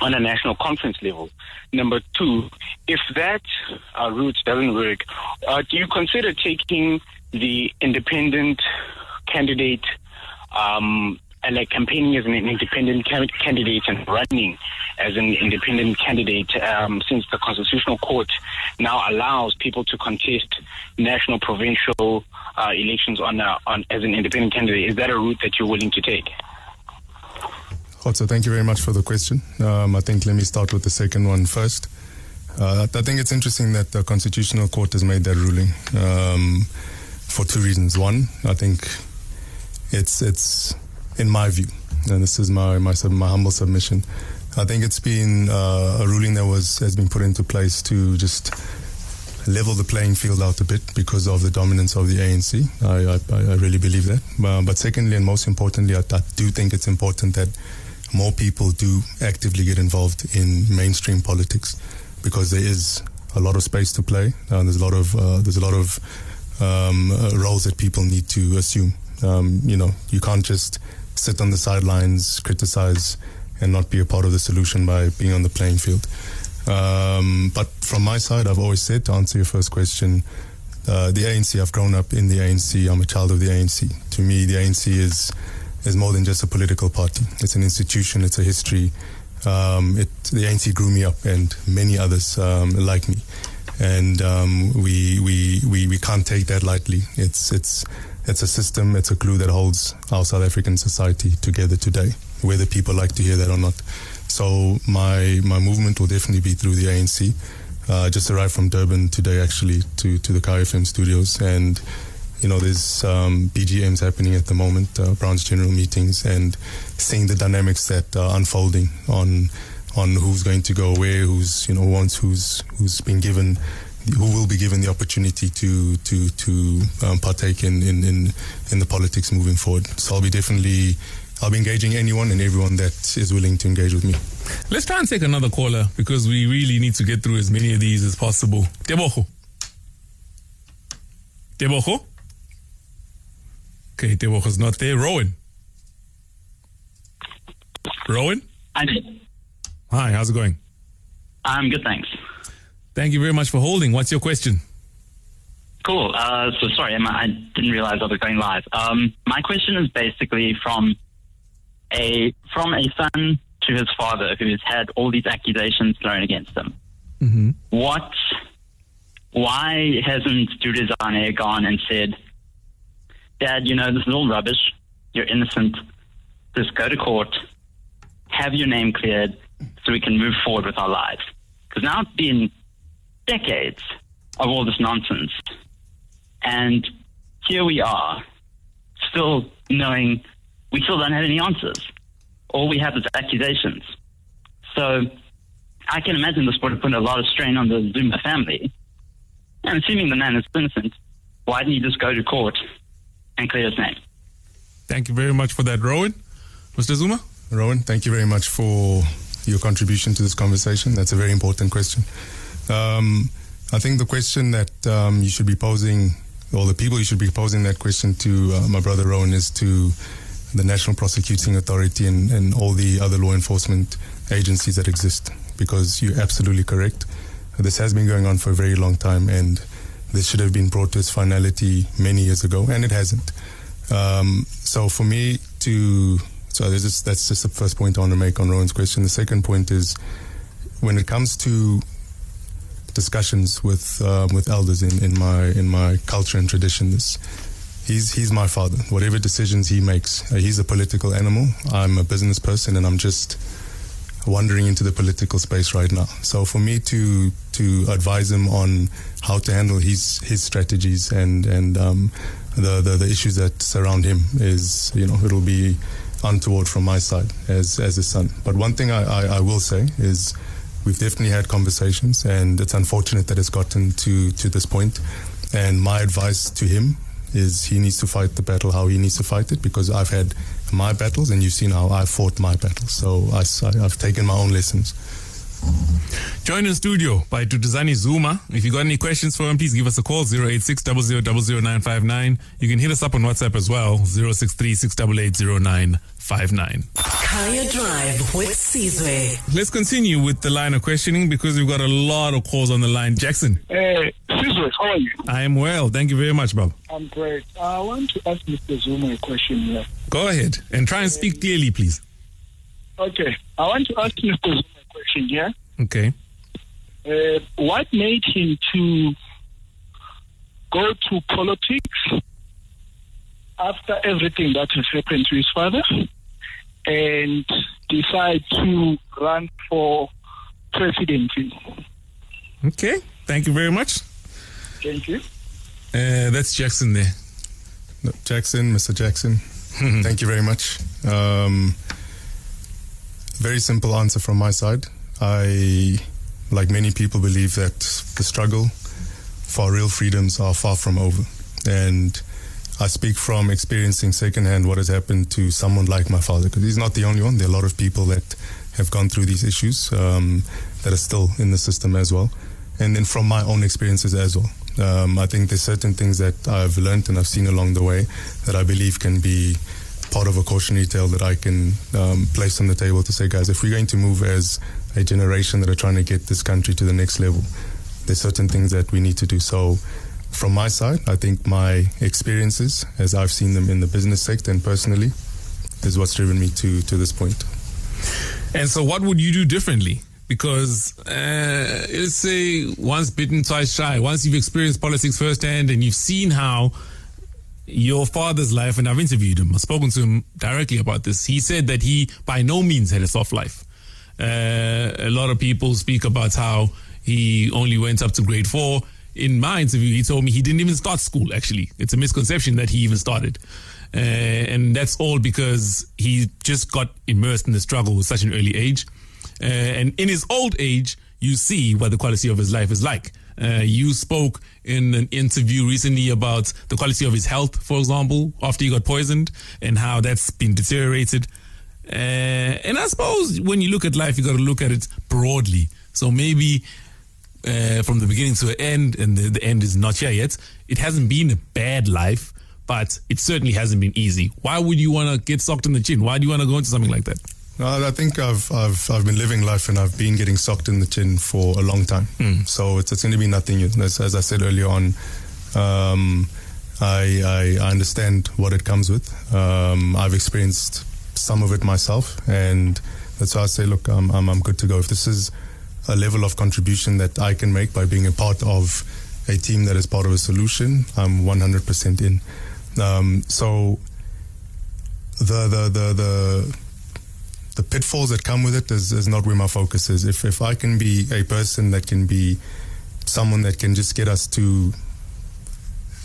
on a national conference level. Number two, if that uh, route doesn't work, uh, do you consider taking the independent candidate, um, and like campaigning as an independent ca- candidate and running as an independent candidate, um, since the Constitutional Court now allows people to contest national, provincial uh, elections on, on as an independent candidate? Is that a route that you're willing to take? Khotso, thank you very much for the question. Um, I think let me start with the second one first. Uh, I think it's interesting that the Constitutional Court has made that ruling um, for two reasons. One, I think it's it's in my view, and this is my my, my humble submission. I think it's been uh, a ruling that was has been put into place to just level the playing field out a bit because of the dominance of the ANC. I, I, I really believe that. Uh, but secondly, and most importantly, I, I do think it's important that more people do actively get involved in mainstream politics because there is a lot of space to play. Uh, there's a lot of uh, there's a lot of um, uh, roles that people need to assume. Um, you know, you can't just sit on the sidelines, criticize, and not be a part of the solution by being on the playing field. Um, but from my side, I've always said to answer your first question, uh, the ANC. I've grown up in the ANC. I'm a child of the ANC. To me, the ANC is is more than just a political party. It's an institution. It's a history. Um, it, the ANC grew me up, and many others um, like me. And um, we, we we we can't take that lightly. It's it's it's a system. It's a glue that holds our South African society together today, whether people like to hear that or not. So my my movement will definitely be through the ANC. Uh, just arrived from Durban today, actually, to to the Kaya FM studios, and you know, there's um, BGMs happening at the moment, uh, branch general meetings, and seeing the dynamics that are unfolding on on who's going to go where, who's you know wants who's who's been given, who will be given the opportunity to to to um, partake in, in in in the politics moving forward. So I'll be definitely. I'll be engaging anyone and everyone that is willing to engage with me. Let's try and take another caller because we really need to get through as many of these as possible. Teboho. Teboho? Okay, Teboho's not there. Rowan. Rowan? I'm, Hi, how's it going? I'm good, thanks. Thank you very much for holding. What's your question? Cool. Uh, so sorry, Emma, I didn't realize I was going live. Um, my question is basically from a from a son to his father who has had all these accusations thrown against him. Mm-hmm. What? Why hasn't Duduzane gone and said, "Dad, you know this is all rubbish. You're innocent. Just go to court, have your name cleared, so we can move forward with our lives." Because now it's been decades of all this nonsense. And here we are, still knowing we still don't have any answers. All we have is accusations. So I can imagine this would have put a lot of strain on the Zuma family. And assuming the man is innocent, why didn't he just go to court and clear his name? Thank you very much for that, Rowan. Mr. Zuma? Rowan, thank you very much for your contribution to this conversation. That's a very important question. Um, I think the question that um, you should be posing, or the people you should be posing that question to, uh, my brother Rowan, is to the National Prosecuting Authority and, and all the other law enforcement agencies that exist, because you're absolutely correct. This has been going on for a very long time, and this should have been brought to its finality many years ago, and it hasn't. Um, so for me to so just, that's just the first point I want to make on Rowan's question. The second point is when it comes to discussions with uh, with elders in, in my in my culture and traditions, he's he's my father. Whatever decisions he makes, uh, he's a political animal. I'm a business person, and I'm just wandering into the political space right now. So for me to to advise him on how to handle his his strategies and and um, the, the the issues that surround him is you know it'll be untoward from my side as as a son. But one thing I, I, I, will say is we've definitely had conversations, and it's unfortunate that it's gotten to to this point. And my advice to him is he needs to fight the battle how he needs to fight it because I've had my battles, and you've seen how I fought my battles. So I, I've taken my own lessons. Join in studio by Duduzane Zuma. If you've got any questions for him, please give us a call 086 00959. You can hit us up on WhatsApp as well 063 688 Kaya Drive with Sizwe. Let's continue with the line of questioning because we've got a lot of calls on the line. Jackson. Hey, Sizwe, how are you? I am well. Thank you very much, Bob. I'm great. Uh, I want to ask Mr. Zuma a question here. Go ahead and try and speak clearly, please. Okay. I want to ask Mr. Zuma a question here. Okay. Uh, what made him to go to politics after everything that has happened to his father and decide to run for presidency? Okay. Thank you very much. Thank you. Uh, that's Jackson there. No, Jackson, Mr. Jackson. Thank you very much. Um, very simple answer from my side. I, like many people, believe that the struggle for real freedoms are far from over. And I speak from experiencing secondhand what has happened to someone like my father, because he's not the only one. There are a lot of people that have gone through these issues um, that are still in the system as well. And then from my own experiences as well. Um, I think there's certain things that I've learned and I've seen along the way that I believe can be part of a cautionary tale that I can um, place on the table to say, guys, if we're going to move as a generation that are trying to get this country to the next level. There's certain things that we need to do. So, from my side, I think my experiences, as I've seen them in the business sector and personally, is what's driven me to to this point. And so, what would you do differently? Because uh, let's say once bitten, twice shy. Once you've experienced politics firsthand and you've seen how your father's life, and I've interviewed him, I've spoken to him directly about this. He said that he by no means had a soft life. Uh, a lot of people speak about how he only went up to grade four. In my interview, he told me he didn't even start school, actually. It's a misconception that he even started. Uh, and that's all because he just got immersed in the struggle at such an early age. Uh, and in his old age, you see what the quality of his life is like. Uh, you spoke in an interview recently about the quality of his health, for example, after he got poisoned, and how that's been deteriorated. Uh, and I suppose when you look at life, you got to look at it broadly. So maybe uh, from the beginning to the end, and the, the end is not here yet, it hasn't been a bad life, but it certainly hasn't been easy. Why would you want to get socked in the chin? Why do you want to go into something like that? I think I've, I've I've been living life and I've been getting socked in the chin for a long time. Mm. So it's, it's going to be nothing new. As, as I said earlier on, um, I, I, I understand what it comes with. Um, I've experienced some of it myself, and that's why I say, look, I'm, I'm, I'm good to go. If this is a level of contribution that I can make by being a part of a team that is part of a solution, I'm 100% in. Um, so the, the the the the pitfalls that come with it is, is not where my focus is. If if I can be a person that can be someone that can just get us to,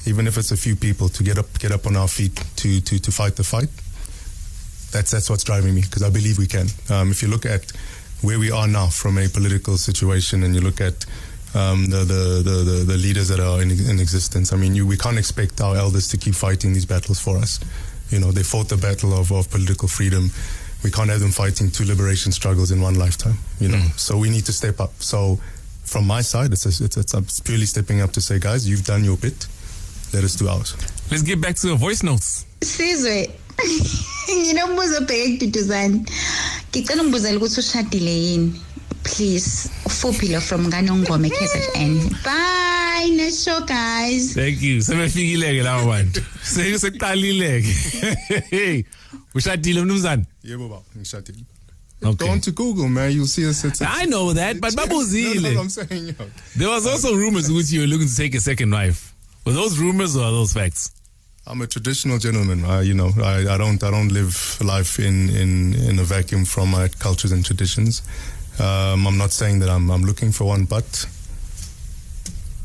even if it's a few people, to get up, get up on our feet to to to fight the fight. That's that's what's driving me because I believe we can. Um, if you look at where we are now from a political situation, and you look at um, the, the, the, the, the leaders that are in, in existence. I mean, you, we can't expect our elders to keep fighting these battles for us. You know, they fought the battle of, of political freedom. We can't have them fighting two liberation struggles in one lifetime. You know, so we need to step up. So, from my side, it's, it's, it's, it's purely stepping up to say, guys, you've done your bit. Let us do ours. Let's get back to the voice notes. sizwe nginombuzo obheke kududuzane ngicela ungibuzele ukuthi ushadile yini please ufuphilo from kanongoma kzn bye nice show guys Thank you. Sebefikile-ke laba bantu. Se- Sekuqalile-ke. Hey, ushadile mnumzane? Yebo baba, ngishadile. Okay. Go on to Google, man. You'll see us. It's, I know that, but No, babuzile. no, no, I'm saying, yo. There was also rumors which you were looking to take a second wife. Were those rumors or are those facts? I'm a traditional gentleman. I, you know, I, I don't I don't live life in, in, in a vacuum from my cultures and traditions. Um, I'm not saying that I'm I'm looking for one, but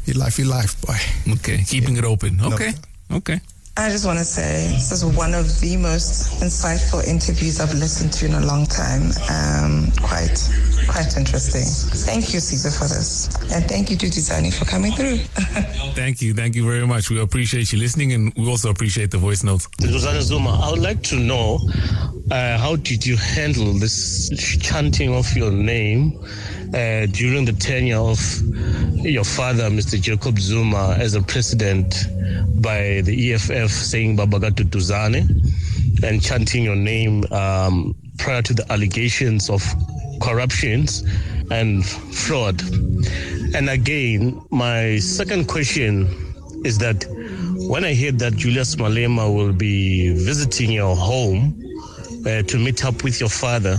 you life, you life, boy. Okay, keeping it open. Okay, okay. I just want to say this is one of the most insightful interviews I've listened to in a long time. Um, quite, quite interesting. Thank you, Sizwe, for this, and thank you, to Zani, for coming through. Thank you, thank you very much. We appreciate you listening, and we also appreciate the voice notes. Rosanna Zuma, I would like to know uh, how did you handle this chanting of your name uh, during the tenure of your father, Mr. Jacob Zuma, as a president by the EFF, saying Baba ka Duduzane and chanting your name um, prior to the allegations of corruptions and fraud. And again, my second question is that when I hear that Julius Malema will be visiting your home uh, to meet up with your father,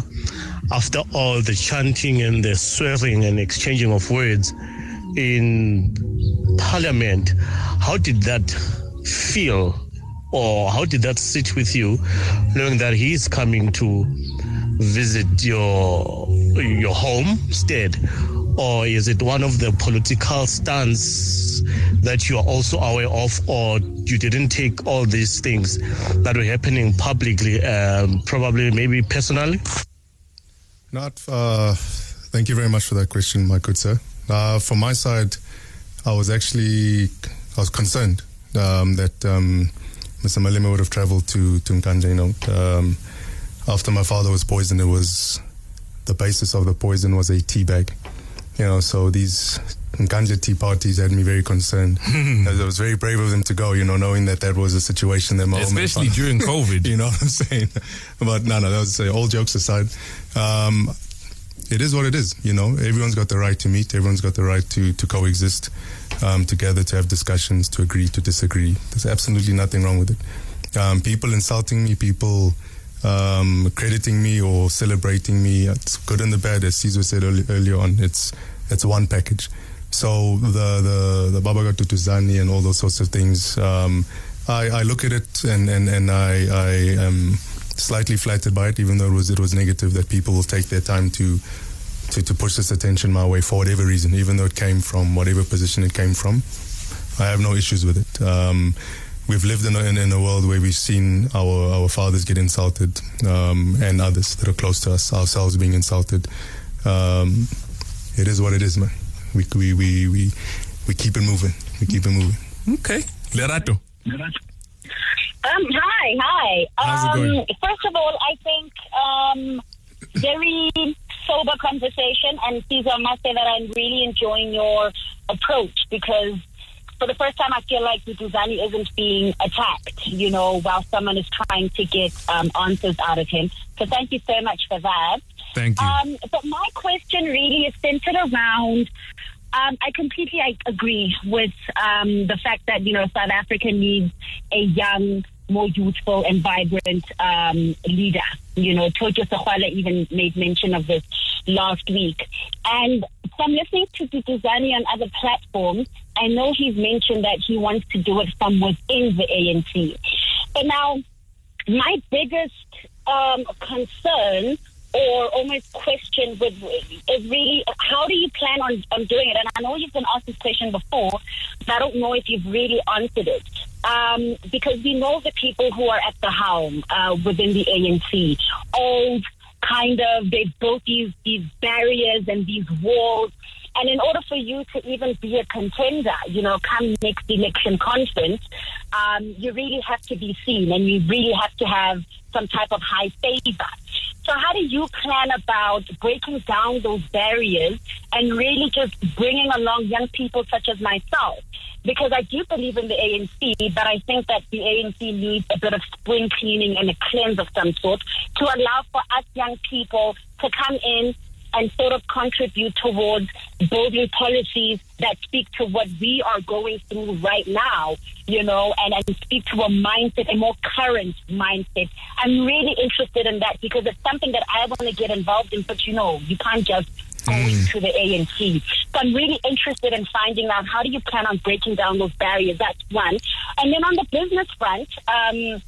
after all the chanting and the swearing and exchanging of words in parliament, how did that feel? Or how did that sit with you, knowing that he is coming to visit your your homestead, or is it one of the political stance that you are also aware of, or you didn't take all these things that were happening publicly, um, probably maybe personally? Not. Uh, thank you very much for that question, my good sir. Uh, from my side, I was actually I was concerned um, that um, Mr. Malema would have travelled to to. You know, um, after my father was poisoned, it was the basis of the poison was a tea bag. You know, so these Nkandla tea parties had me very concerned. it was very brave of them to go. You know, knowing that that was a situation that my Especially during COVID. you know what I'm saying? But no, no, that was uh, all jokes aside. Um, it is what it is. You know, everyone's got the right to meet. Everyone's got the right to to coexist um, together, to have discussions, to agree, to disagree. There's absolutely nothing wrong with it. Um, people insulting me, people um, crediting me or celebrating me, it's good and the bad. As Sizwe said early, earlier on, it's it's one package. So the the the Baba Duduzane and all those sorts of things. Um, I, I look at it and and and I I am slightly flattered by it, even though it was it was negative that people will take their time to to, to push this attention my way for whatever reason, even though it came from whatever position it came from. I have no issues with it. Um, we've lived in a, in, in a world where we've seen our, our fathers get insulted um, and others that are close to us, ourselves being insulted. Um, it is what it is, man. We, we, we, we, we keep it moving. We keep it moving. Okay. Lerato. Um, hi, hi. How's it um, going? First of all, I think um, very sober conversation, and Sizwe, I must say that I'm really enjoying your approach because for the first time, I feel like Duzani isn't being attacked, you know, while someone is trying to get um, answers out of him. So thank you so much for that. Thank you. Um, but my question really is centered around. Um, I completely I agree with um, the fact that you know South Africa needs a young, more youthful and vibrant um, leader. You know, Toto Sahwala even made mention of this last week. And from listening to Duduzane on other platforms, I know he's mentioned that he wants to do it from within the ANC. But now, my biggest um, concern or almost question with is really how do you plan on, on doing it? And I know you've been asked this question before, but I don't know if you've really answered it. Um, because we know the people who are at the helm uh, within the ANC, old, kind of, they've built these, these barriers and these walls. And in order for you to even be a contender, you know, come next election conference, um, you really have to be seen and you really have to have some type of high favor. So how do you plan about breaking down those barriers and really just bringing along young people such as myself? Because I do believe in the ANC, but I think that the ANC needs a bit of spring cleaning and a cleanse of some sort to allow for us young people to come in and sort of contribute towards building policies that speak to what we are going through right now, you know, and, and speak to a mindset, a more current mindset. I'm really interested in that because it's something that I want to get involved in, but you know, you can't just go to the ANC. So I'm really interested in finding out how do you plan on breaking down those barriers? That's one. And then on the business front, um,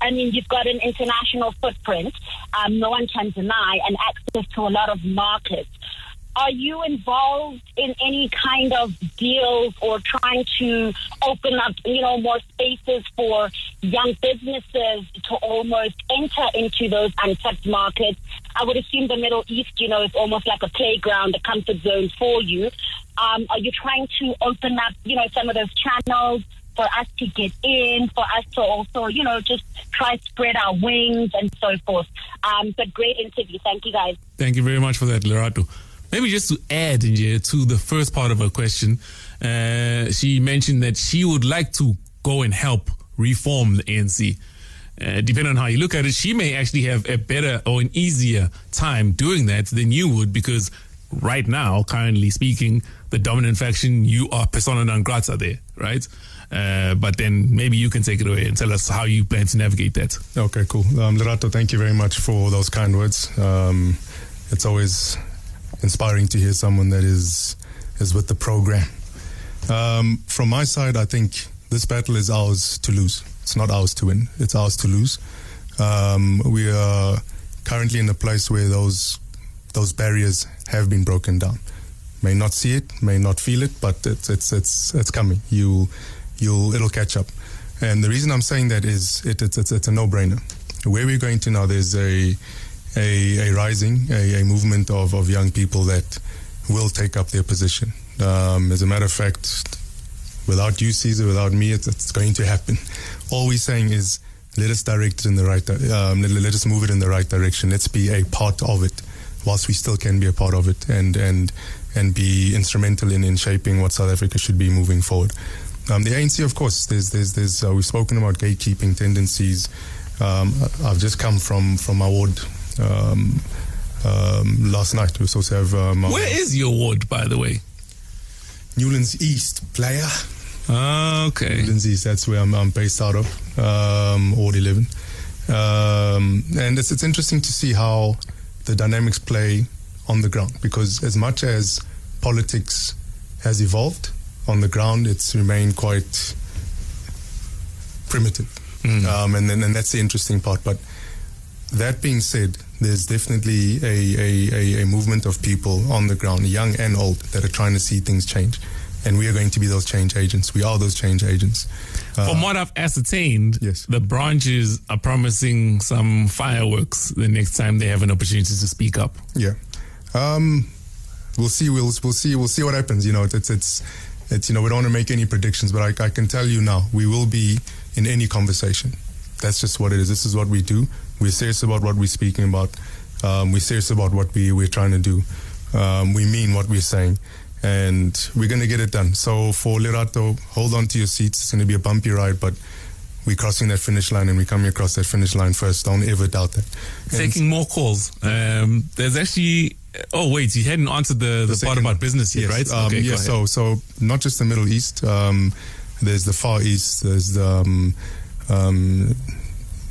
I mean, you've got an international footprint, um, no one can deny, and access to a lot of markets. Are you involved in any kind of deals or trying to open up, you know, more spaces for young businesses to almost enter into those untapped markets? I would assume the Middle East, you know, is almost like a playground, a comfort zone for you. Um, are you trying to open up, you know, some of those channels for us to get in, for us to also, you know, just try to spread our wings and so forth. Um, but great interview. Thank you guys. Thank you very much for that, Lerato. Maybe just to add Nje, to the first part of her question, uh, she mentioned that she would like to go and help reform the ANC. Uh, depending on how you look at it, she may actually have a better or an easier time doing that than you would because right now, currently speaking, the dominant faction, you are persona non grata there, right? Uh, but then maybe you can take it away and tell us how you plan to navigate that. Okay, cool. Um, Lerato, thank you very much for those kind words. Um, it's always inspiring to hear someone that is is with the program. Um, from my side, I think this battle is ours to lose. It's not ours to win. It's ours to lose. Um, we are currently in a place where those those barriers have been broken down. May not see it, may not feel it, but it's it's it's it's coming. You you'll it'll catch up. And the reason I'm saying that is it, it's, it's it's a no-brainer. Where we're going to now, there's a a, a rising a, a movement of, of young people that will take up their position. Um, as a matter of fact, without you, Caesar, without me, it's, it's going to happen. All we're saying is let us direct it in the right, um, let, let us move it in the right direction. Let's be a part of it, whilst we still can be a part of it, and and and be instrumental in, in shaping what South Africa should be moving forward. Um, the ANC, of course, there's there's there's uh, we've spoken about gatekeeping tendencies. Um, I've just come from from my ward um, um, last night. We to have um, our- Where is your ward, by the way? Newlands East player. Ah, okay. Newlands East, that's where I'm, I'm based out of, um, Ward 11. Um, and it's, it's interesting to see how the dynamics play on the ground because as much as politics has evolved on the ground, it's remained quite primitive. Um, and then and that's the interesting part. But that being said, there's definitely a, a, a, a movement of people on the ground, young and old, that are trying to see things change. And we are going to be those change agents. We are those change agents. Uh, From what I've ascertained, yes. the branches are promising some fireworks the next time they have an opportunity to speak up. Yeah. Um, we'll see. We'll we'll see. We'll see what happens. You know, it's it's it's you know we don't want to make any predictions, but I, I can tell you now we will be in any conversation. That's just what it is. This is what we do. We're serious about what we're speaking about. Um, we're serious about what we we're trying to do. Um, we mean what we're saying, and we're going to get it done. So for Lerato, hold on to your seats. It's going to be a bumpy ride, but. We're crossing that finish line and we're coming across that finish line first. Don't ever doubt that. And- Taking more calls. Um, there's actually. Oh wait, you hadn't answered the, the, part second- about business yet, yes, right? Um, okay, yeah, so so not just the Middle East. Um, there's the Far East. There's the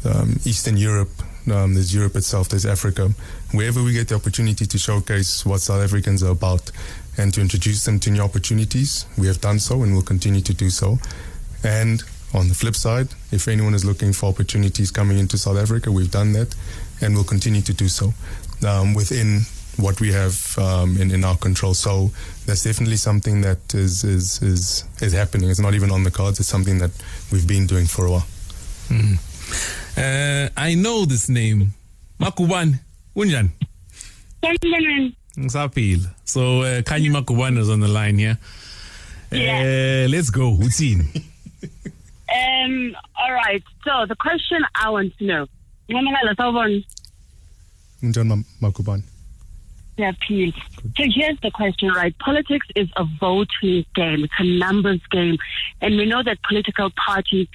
um, Eastern Europe. Um, there's Europe itself. There's Africa. Wherever we get the opportunity to showcase what South Africans are about and to introduce them to new opportunities, we have done so and will continue to do so. And On the flip side, if anyone is looking for opportunities coming into South Africa, we've done that and we'll continue to do so um, within what we have um, in, in our control. So that's definitely something that is, is, is, is happening. It's not even on the cards. It's something that we've been doing for a while. Mm. Uh, I know this name. Makuban. Unjan. Ngisaphila. So uh, Khanyi Makubane is on the line here. Yeah. Uh, let's go. Utsini. Um, all right. So the question I want to know. Ngamangala sawubona. Unjan Ma- Makubane. appeal. So here's the question, right? Politics is a voting game. It's a numbers game. And we know that political parties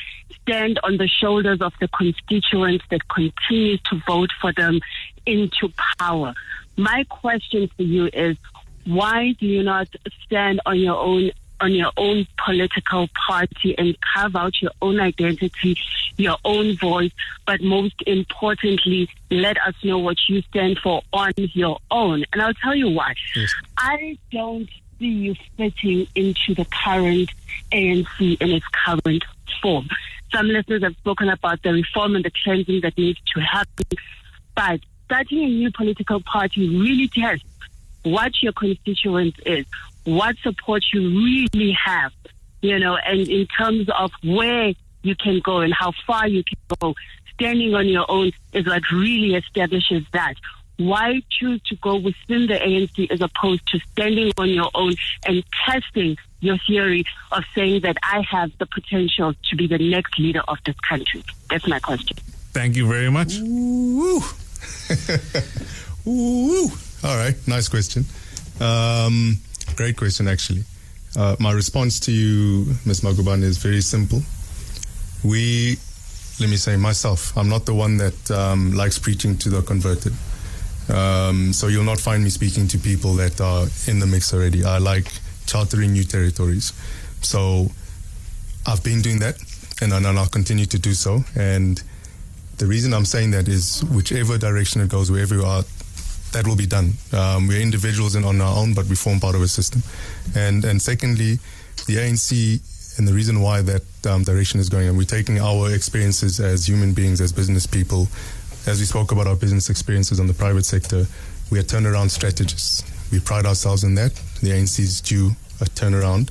stand on the shoulders of the constituents that continue to vote for them into power. My question for you is, why do you not stand on your own on your own political party and carve out your own identity, your own voice, but most importantly, let us know what you stand for on your own. And I'll tell you why. Yes. I don't see you fitting into the current ANC in its current form. Some listeners have spoken about the reform and the cleansing that needs to happen, but starting a new political party really tests what your constituents is, what support you really have, you know, and in terms of where you can go and how far you can go. Standing on your own is what really establishes that. Why choose to go within the ANC as opposed to standing on your own and testing your theory of saying that I have the potential to be the next leader of this country? That's my question. Thank you very much. Woo. Woo. All right, nice question. Um, great question, actually. Uh, my response to you, Ms. Maguban, is very simple. We, let me say myself, I'm not the one that um, likes preaching to the converted. Um, so you'll not find me speaking to people that are in the mix already. I like chartering new territories. So I've been doing that, and, and I'll continue to do so. And the reason I'm saying that is whichever direction it goes, wherever you are, that will be done. Um, we're individuals and on our own, but we form part of a system. And and secondly, the ANC and the reason why that um, direction is going, and we're taking our experiences as human beings, as business people, as we spoke about our business experiences on the private sector, we are turnaround strategists. We pride ourselves in that. The ANC is due a turnaround,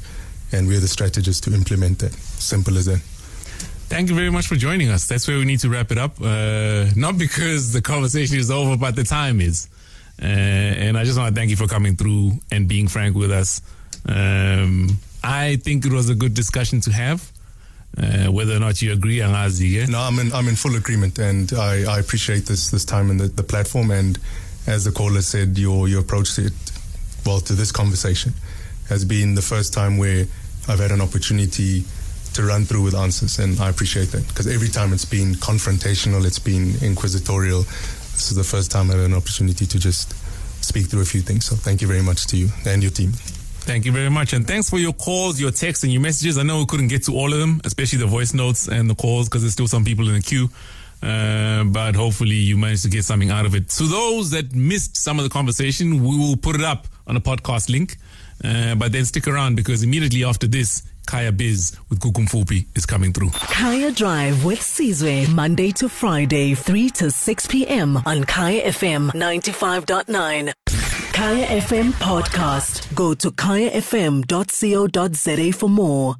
and we're the strategists to implement that. Simple as that. Thank you very much for joining us. That's where we need to wrap it up. Uh, not because the conversation is over, but the time is. Uh, and I just want to thank you for coming through and being frank with us. Um, I think it was a good discussion to have. Uh, whether or not you agree, Angazi, yeah? No, I'm in, I'm in full agreement, and I, I appreciate this this time and the, the platform. And as the caller said, your your approach to it, well, to this conversation, has been the first time where I've had an opportunity to run through with answers, and I appreciate that because every time it's been confrontational, it's been inquisitorial. This is the first time I had an opportunity to just speak through a few things. So thank you very much to you and your team. Thank you very much. And thanks for your calls, your texts, and your messages. I know we couldn't get to all of them, especially the voice notes and the calls, because there's still some people in the queue. Uh, but hopefully you managed to get something out of it. To those that missed some of the conversation, we will put it up on a podcast link. Uh, but then stick around because immediately after this, Kaya Biz with Kukumfupi is coming through. Kaya Drive with Sizwe, Monday to Friday, 3 to 6 p.m. on Kaya FM 95.9. Kaya FM podcast. Go to kayafm.co.za for more.